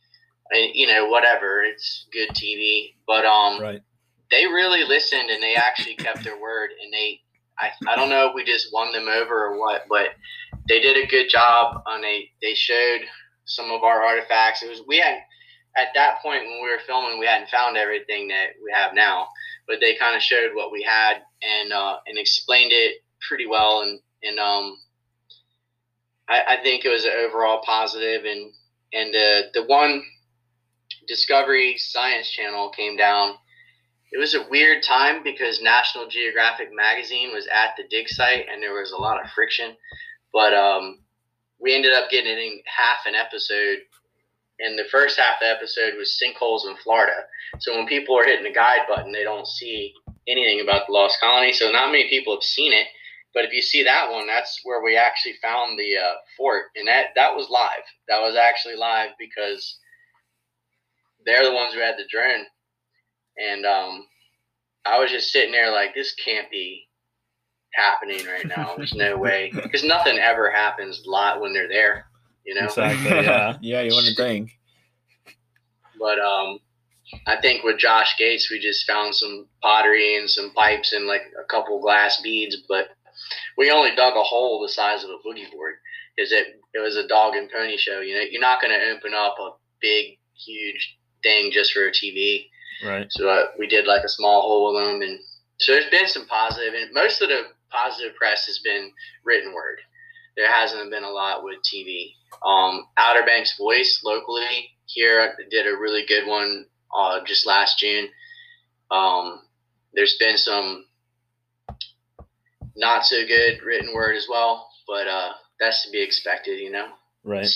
and you know whatever, it's good TV, but um Right. they really listened and they actually kept their word and they I, I don't know if we just won them over or what but they did a good job and they they showed some of our artifacts it was we had at that point when we were filming we hadn't found everything that we have now but they kind of showed what we had and uh, and explained it pretty well and and um I, I think it was an overall positive and and uh, the one Discovery Science Channel came down it was a weird time because National Geographic magazine was at the dig site and there was a lot of friction. But um, we ended up getting half an episode, and the first half of the episode was sinkholes in Florida. So when people are hitting the guide button, they don't see anything about the lost colony. So not many people have seen it. But if you see that one, that's where we actually found the uh, fort, and that that was live. That was actually live because they're the ones who had the drone and um, I was just sitting there like, this can't be happening right now. There's no [laughs] way because nothing ever happens live when they're there, you know. Exactly. [laughs] Yeah. yeah, you wouldn't think. But um, I think with Josh Gates, we just found some pottery and some pipes and like a couple glass beads, but we only dug a hole the size of a boogie board because it it was a dog and pony show. You know, you're not going to open up a big, huge thing just for a TV. Right. So uh, we did like a small hole with them, and so there's been some positive, and most of the positive press has been written word. There hasn't been a lot with TV. Um, Outer Banks Voice locally here did a really good one uh, just last June. Um, there's been some not so good written word as well, but uh, that's to be expected, you know. Right.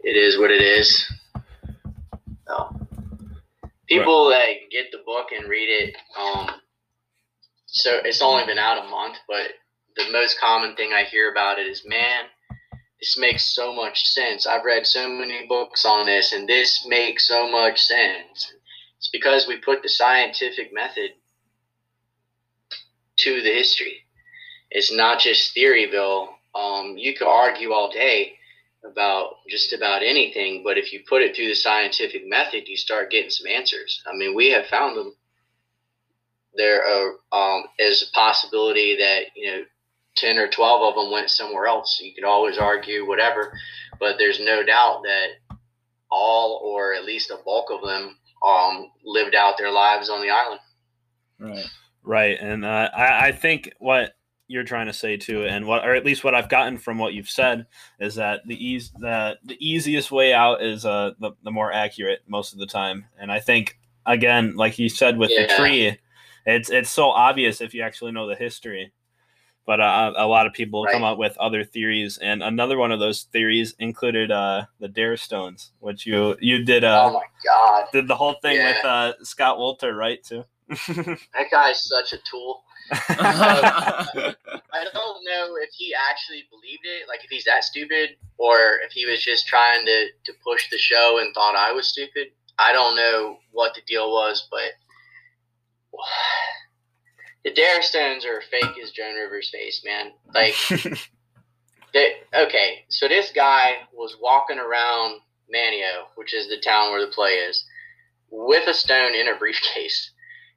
It is what it is. So, people that get the book and read it, um, so it's only been out a month, but the most common thing I hear about it is, man, this makes so much sense. I've read so many books on this, and this makes so much sense. It's because we put the scientific method to the history. It's not just Theoryville. Um, you could argue all day about just about anything, but if you put it through the scientific method, you start getting some answers. I mean, we have found them. There are, um, is a possibility that you know, ten or twelve of them went somewhere else. You could always argue whatever, but there's no doubt that all, or at least a bulk of them, um, lived out their lives on the island. Right. Right, and uh, I, I think what you're trying to say too, and what, or at least what I've gotten from what you've said, is that the ease, the the easiest way out is uh the, the more accurate most of the time, and I think again, like you said with the tree, it's it's so obvious if you actually know the history, but uh, a lot of people come up with other theories, and another one of those theories included uh the Dare Stones, which you you did uh oh my God, did the whole thing Yeah. with uh Scott Wolter, right? Too. That guy's such a tool. [laughs] I don't know if he actually believed it, like if he's that stupid, or if he was just trying to, to push the show and thought I was stupid. I don't know what the deal was, but [sighs] the Dare Stones are fake as Joan Rivers' face, man. Like, [laughs] they, okay, so this guy was walking around Manteo, which is the town where the play is, with a stone in a briefcase,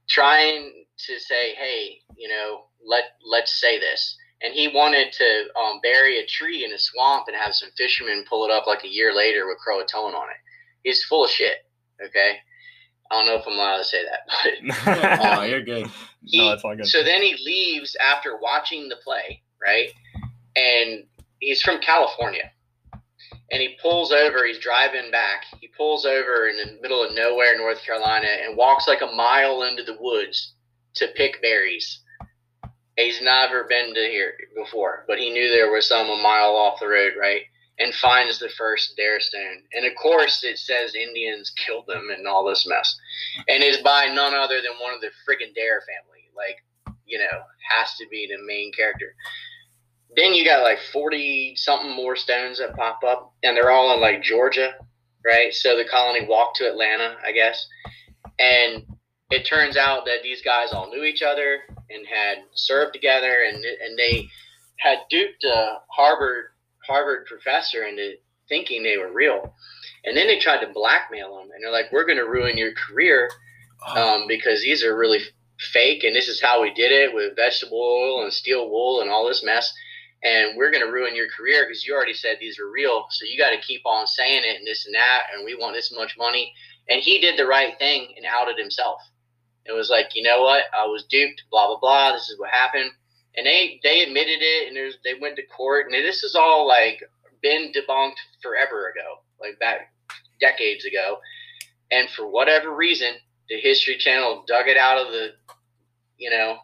trying to say, "Hey, you know, let let's say this." And he wanted to um, bury a tree in a swamp and have some fishermen pull it up like a year later with Croatoan on it. He's full of shit. Okay, I don't know if I'm allowed to say that, [laughs] but [laughs] oh, you're good. [laughs] he, no, it's all good. so then he leaves after watching the play, right? And he's from California. And he pulls over, he's driving back. He pulls over in the middle of nowhere, North Carolina, and walks like a mile into the woods to pick berries. He's never been to here before, but he knew there was some a mile off the road, right? and finds the first Dare Stone. And of course, it says Indians killed them and all this mess. And it's by none other than one of the friggin' Dare family. Like, you know, has to be the main character. Then you got like 40 something more stones that pop up, and they're all in like Georgia, right? So the colony walked to Atlanta, I guess. And it turns out that these guys all knew each other and had served together, and, and they had duped a Harvard Harvard professor into thinking they were real. And then they tried to blackmail them, and they're like, "We're going to ruin your career um, because these are really fake, and this is how we did it with vegetable oil and steel wool and all this mess." And we're going to ruin your career because you already said these are real. So you got to keep on saying it and this and that. And we want this much money. And he did the right thing and outed himself. It was like, you know what? I was duped. Blah blah blah. This is what happened and they they admitted it, and there's they went to court, and this is all like been debunked forever ago, like back decades ago, and for whatever reason, the History Channel dug it out of the, you know,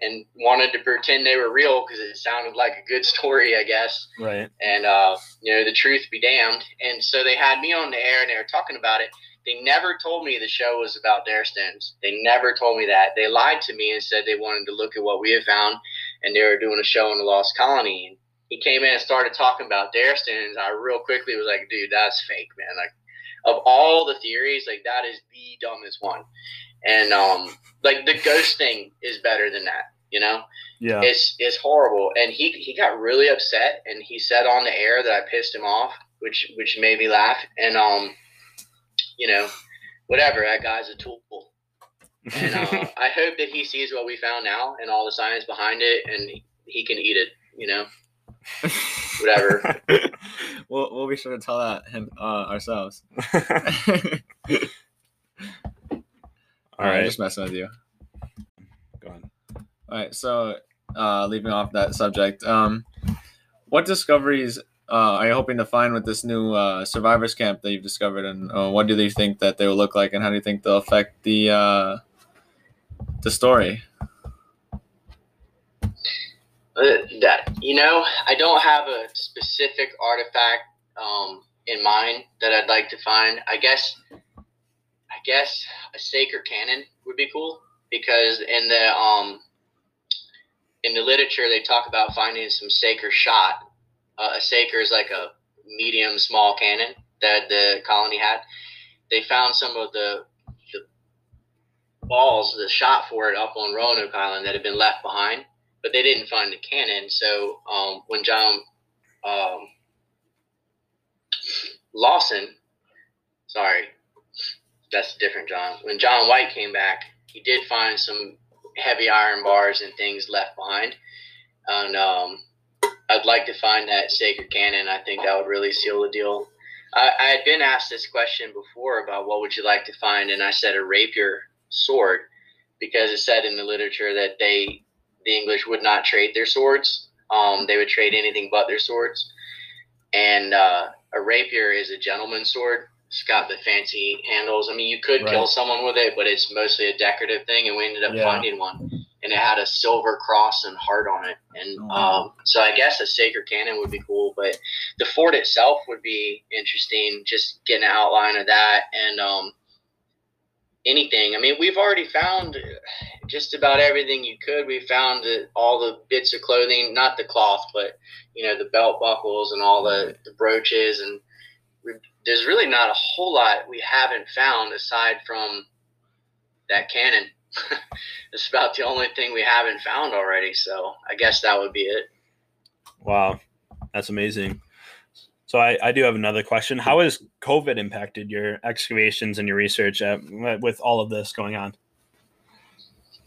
and wanted to pretend they were real because it sounded like a good [laughs] story, I guess. Right. And uh, you know, the truth be damned. And so they had me on the air, and they were talking about it. They never told me the show was about dare stones. They never told me that. They lied to me and said they wanted to look at what we had found and they were doing a show in the Lost Colony. And he came in and started talking about dare stones. I real quickly was like, dude, that's fake, man. Like, of all the theories, like that is the dumbest one. And um, like the ghost thing is better than that. You know, Yeah. it's it's horrible. And he he got really upset, and he said on the air that I pissed him off, which which made me laugh. And um, you know, whatever. That guy's a tool. And uh, [laughs] I hope that he sees what we found now and all the science behind it, and he can eat it. You know, whatever. [laughs] we'll, we'll be sure to tell that him uh, ourselves. [laughs] All right. just messing with you. Go on. All right, so uh, leaving off that subject, um, what discoveries uh, are you hoping to find with this new uh, survivors camp that you've discovered, and uh, what do you think that they will look like, and how do you think they'll affect the uh, the story? That you know, I don't have a specific artifact um, in mind that I'd like to find. I guess, I guess a saker cannon would be cool because in the um, in the literature they talk about finding some saker shot. Uh, a saker is like a medium small cannon that the colony had. They found some of the the balls, the shot for it up on Roanoke Island that had been left behind but they didn't find the cannon. So um, when John um, Lawson, sorry, that's a different John. When John White came back, he did find some heavy iron bars and things left behind. And um, I'd like to find that saker cannon. I think that would really seal the deal. I, I had been asked this question before about what would you like to find, and I said a rapier sword because it said in the literature that they the English would not trade their swords. Um, they would trade anything but their swords. And uh, a rapier is a gentleman's sword. It's got the fancy handles. I mean, you could Right. kill someone with it, but it's mostly a decorative thing. And we ended up Yeah. finding one, and it had a silver cross and heart on it. And Oh, wow. um, so I guess a saker cannon would be cool, but the fort itself would be interesting. Just getting an outline of that and um, anything. I mean, we've already found just about everything you could. We found all the bits of clothing, not the cloth, but you know the belt buckles and all the, the brooches, and we, there's really not a whole lot we haven't found aside from that cannon. [laughs] it's about the only thing we haven't found already. So I guess that would be it. Wow, that's amazing. So I, I do have another question. How has COVID impacted your excavations and your research uh, with all of this going on?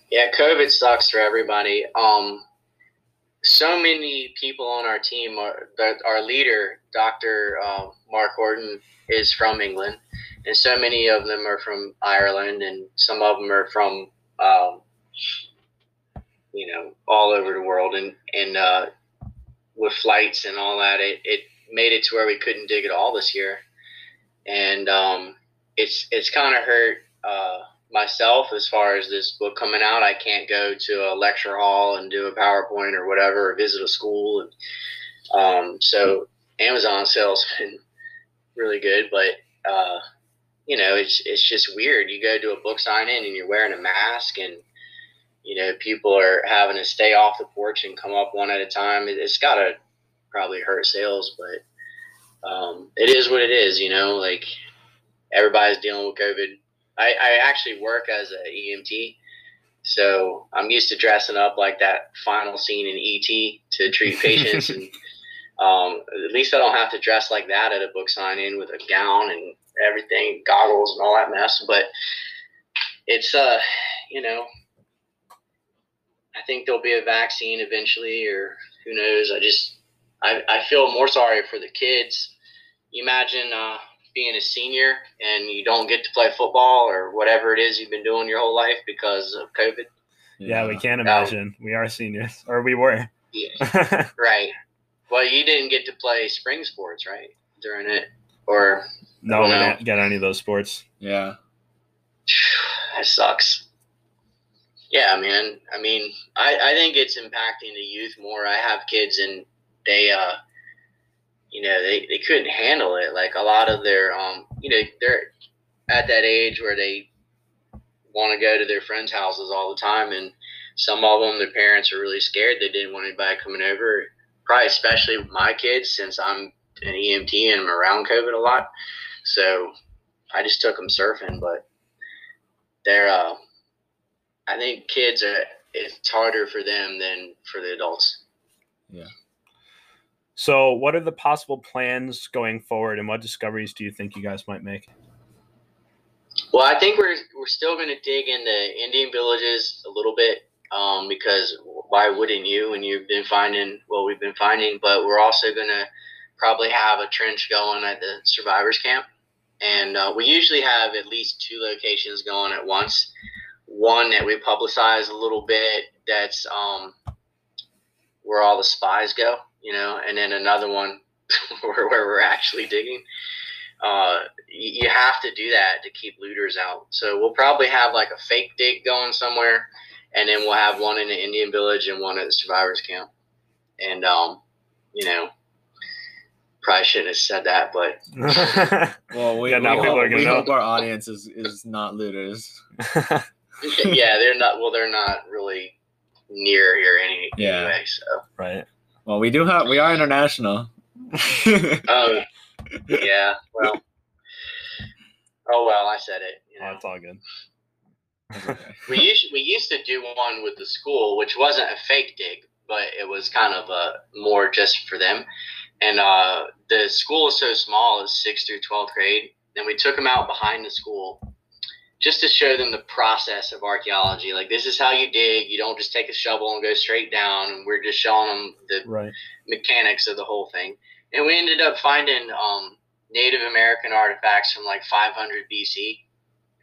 Yeah, COVID sucks for everybody. Um, so many people on our team are our leader, Doctor uh, Mark Horton, is from England, and so many of them are from Ireland, and some of them are from, um, you know, all over the world, and and uh, with flights and all that, it, it made it to where we couldn't dig at all this year, and um, it's it's kind of hurt. Uh, myself as far as this book coming out. I can't go to a lecture hall and do a PowerPoint or whatever, or visit a school. And um, so Amazon sales been [laughs] really good, but uh, you know, it's it's just weird. You go to a book signing and you're wearing a mask, and you know, people are having to stay off the porch and come up one at a time. It, has got to probably hurt sales, but um, it is what it is. You know, like everybody's dealing with COVID. I, I actually work as an EMT, so I'm used to dressing up like that final scene in ET to treat patients, [laughs] and um, at least I don't have to dress like that at a book signing with a gown and everything, goggles and all that mess. But it's uh, you know, I think there'll be a vaccine eventually, or who knows. I just I, I feel more sorry for the kids. You imagine uh, being a senior and you don't get to play football or whatever it is you've been doing your whole life because of COVID. Yeah, we can't imagine. we are seniors, or we were. Yeah. [laughs] right. Well, you didn't get to play spring sports, right? During it, or no, we didn't get any of those sports. Yeah. [sighs] That sucks. Yeah, man. I mean, I, I think it's impacting the youth more. I have kids and they, uh, you know, they, they couldn't handle it. Like a lot of their, um, you know, they're at that age where they want to go to their friends' houses all the time. And some of them, their parents are really scared. They didn't want anybody coming over. Probably especially my kids, since I'm an EMT and I'm around COVID a lot. So I just took them surfing, but they're, uh, I think kids are, it's harder for them than for the adults. Yeah. So, what are the possible plans going forward, and what discoveries do you think you guys might make? Well, I think we're we're still going to dig into Indian villages a little bit um, because why wouldn't you when you've been finding what we've been finding? But we're also going to probably have a trench going at the survivors camp, and uh, we usually have at least two locations going at once. One that we publicize a little bit that's um, where all the spies go, you know, and then another one [laughs] where, where we're actually digging. Uh, you have to do that to keep looters out. So we'll probably have like a fake dig going somewhere, and then we'll have one in the Indian village and one at the survivors camp. And um, you know, probably shouldn't have said that, but [laughs] well, we, yeah, we, hope, we hope, our audience is, is not looters. [laughs] yeah, they're not. Well, they're not really near here any, yeah. anyway. So right. Well, we do have we are international. um, [laughs] yeah. Well. Oh well, I said it. You know. Oh, it's all good. [laughs] we used we used to do one with the school, which wasn't a fake dig, but it was kind of a more just for them. And uh, the school is so small, it's sixth through twelfth grade, and we took them out behind the school just to show them the process of archaeology. Like this is how you dig. You don't just take a shovel and go straight down. And we're just showing them the right. mechanics of the whole thing. And we ended up finding um, Native American artifacts from like 500 BC.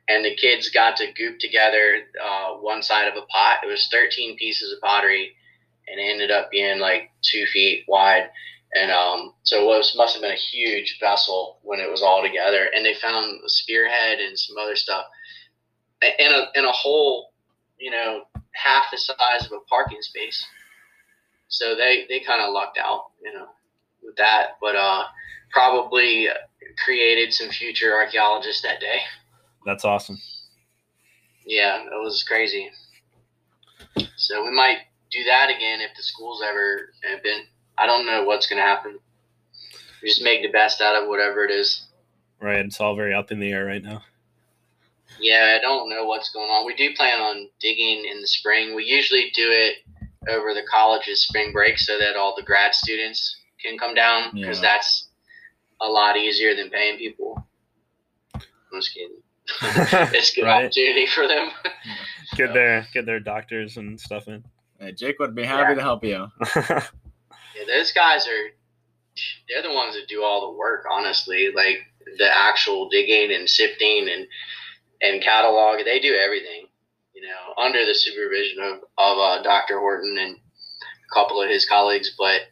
And the kids got to goop together uh, one side of a pot. It was 13 pieces of pottery, and it ended up being like two feet wide. And um, so it was must have been a huge vessel when it was all together. And they found a spearhead and some other stuff in a in a hole, you know, half the size of a parking space. So they they kind of lucked out, you know, with that. But uh, probably created some future archaeologists that day. That's awesome. Yeah, it was crazy. So we might do that again if the school's ever been. I don't know what's going to happen. We just make the best out of whatever it is. Right. It's all very up in the air right now. Yeah, I don't know what's going on. We do plan on digging in the spring. We usually do it over the college's spring break so that all the grad students can come down because yeah. that's a lot easier than paying people. I'm just kidding. [laughs] it's a good right. opportunity for them. [laughs] get so. their get their doctors and stuff in. Hey, Jake would be happy yeah. to help you. [laughs] yeah, those guys are they're the ones that do all the work, honestly. Like the actual digging and sifting and and catalog. They do everything, you know, under the supervision of, of uh, Dr. Horton and a couple of his colleagues. But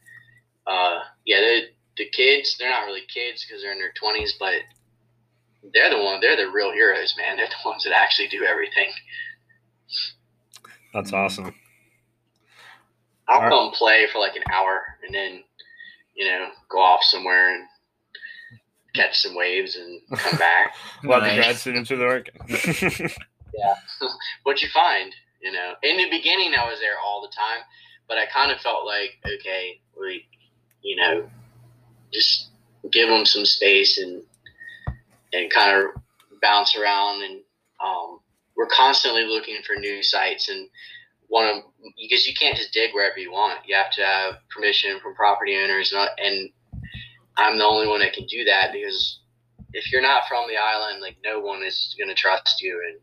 uh, yeah, the kids, they're not really kids because they're in their 20s, but they're the one, they're the real heroes, man. They're the ones that actually do everything. That's awesome. I'll come play for like an hour and then you know, go off somewhere and catch some waves and [laughs] come back. While the Nice. grad students are there. yeah. [laughs] What'd you find? You know, in the beginning, I was there all the time, but I kind of felt like, okay, we, you know, just give them some space and and kind of bounce around and um, we're constantly looking for new sites and one of because you can't just dig wherever you want. You have to have permission from property owners, and, and I'm the only one that can do that because if you're not from the island, like no one is going to trust you and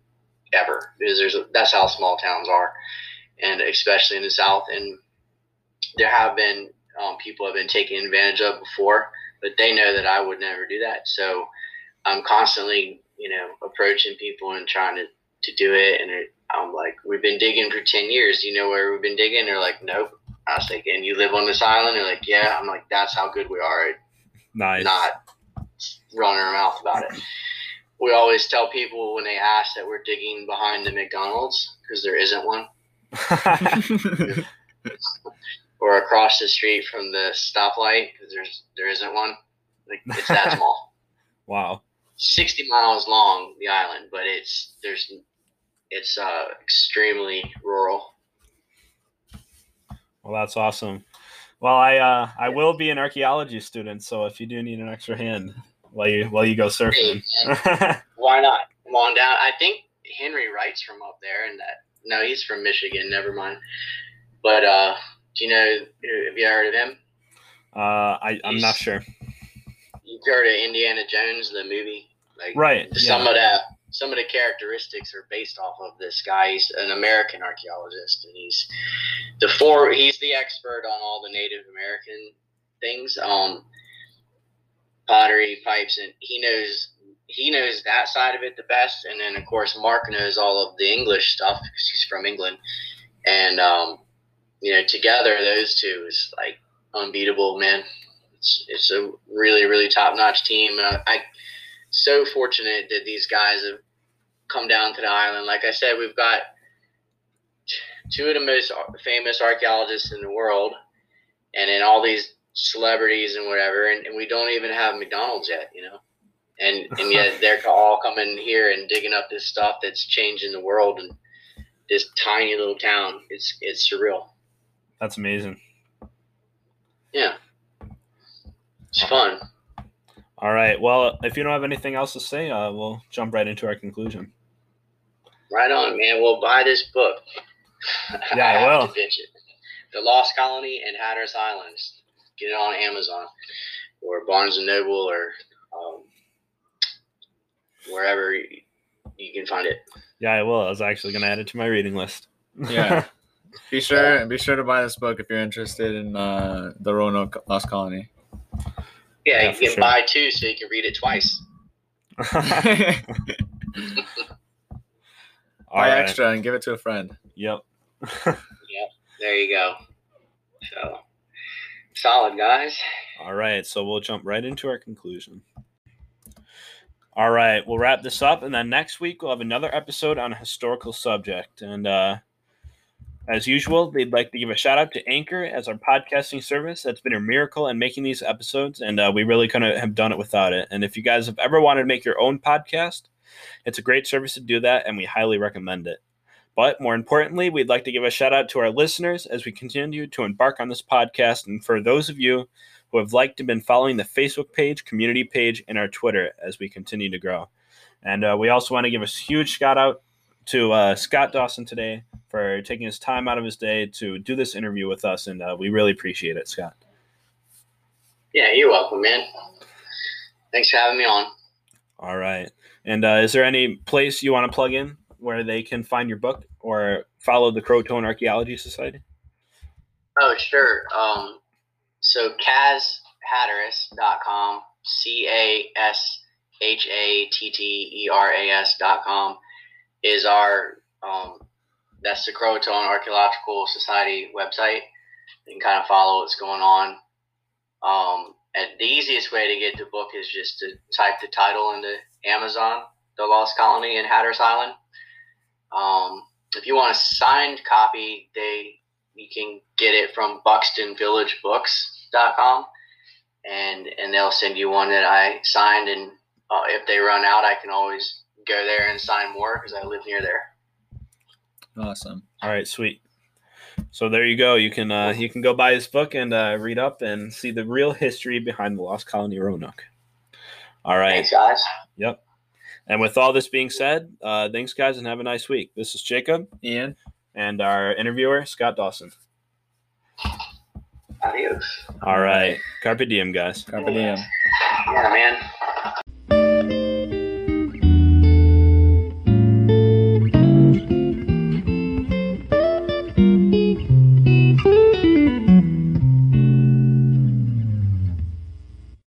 ever because there's a, that's how small towns are, and especially in the south. And there have been um, people have been taken advantage of before, but they know that I would never do that. So I'm constantly, you know, approaching people and trying to to do it, and it, I'm like, we've been digging for 10 years. You know where we've been digging? They're like, nope. I was like, and you live on this island? They're like, yeah. I'm like, that's how good we are nice. not running our mouth about it. We always tell people when they ask that we're digging behind the McDonald's because there isn't one, [laughs] or across the street from the stoplight because there's there isn't one. Like it's that [laughs] small. wow. 60 miles long the island but it's there's it's uh extremely rural Well, that's awesome. Well, I uh, I will be an archaeology student, so if you do need an extra hand while you while you go surfing, Hey, [laughs] why not come on down i think henry wright's from up there and that no he's from michigan never mind but uh do you know have you heard of him uh, I I'm not sure. you've heard of indiana jones the movie like Right. some Yeah. of that some of the characteristics are based off of this guy. He's an american archaeologist and he's the four he's the expert on all the native american things um pottery pipes and he knows he knows that side of it the best. And then of course mark knows all of the english stuff because he's from england. And um you know together those two is like unbeatable man. It's, it's a really really top notch team I, I so fortunate that these guys have come down to the island. Like I said, we've got two of the most famous archaeologists in the world, and then all these celebrities and whatever, and, and we don't even have McDonald's yet, you know. And and yet [laughs] they're all coming here and digging up this stuff that's changing the world and this tiny little town. It's it's surreal. That's amazing. Yeah, it's fun. All right. Well, if you don't have anything else to say, uh, we'll jump right into our conclusion. Right on, man. We'll buy this book. Yeah, I have [laughs] will. to pitch it. The Lost Colony and Hatteras Islands. Get it on Amazon or Barnes and Noble or um, wherever you, you can find it. Yeah, I will. I was actually going to add it to my reading list. Yeah. [laughs] Be sure be sure to buy this book if you're interested in uh, the Roanoke Lost Colony. Yeah, Yeah, you for can sure. buy two so you can read it twice. [laughs] [laughs] buy All right. extra and give it to a friend. Yep. [laughs] yep. There you go. So solid, guys. All right, so we'll jump right into our conclusion. All right, we'll wrap this up, and then next week we'll have another episode on a historical subject. And uh, as usual, they'd like to give a shout out to Anchor as our podcasting service. That's been a miracle in making these episodes, and uh, we really couldn't have done it without it. And if you guys have ever wanted to make your own podcast, it's a great service to do that, and we highly recommend it. But more importantly, we'd like to give a shout out to our listeners as we continue to embark on this podcast. And for those of you who have liked and been following the Facebook page, community page, and our Twitter as we continue to grow. And uh, we also want to give a huge shout out to uh, Scott Dawson today for taking his time out of his day to do this interview with us. And uh, we really appreciate it, Scott. Yeah, you're welcome, man. Thanks for having me on. All right. And uh, is there any place you want to plug in where they can find your book or follow the Croatoan Archaeology Society? Oh, sure. Um, so CasHatteras.com, C A S H A T T E R A S.com is our, um, that's the Croatoan Archaeological Society website. You can kind of follow what's going on. Um, and the easiest way to get the book is just to type the title into Amazon, The Lost Colony in Hatteras Island. Um, if you want a signed copy, they you can get it from buxtonvillagebooks.com and and they'll send you one that I signed. And uh, if they run out, I can always go there and sign more because I live near there. Awesome. All right, sweet. So there you go. You can uh, you can go buy his book and uh, read up and see the real history behind the Lost Colony Roanoke. All right. Thanks, guys. Yep. And with all this being said, uh, thanks guys and have a nice week. This is Jacob Ian. and our interviewer Scott Dawson. Adios. All right. Carpe diem, guys. Carpe diem. Yeah, man.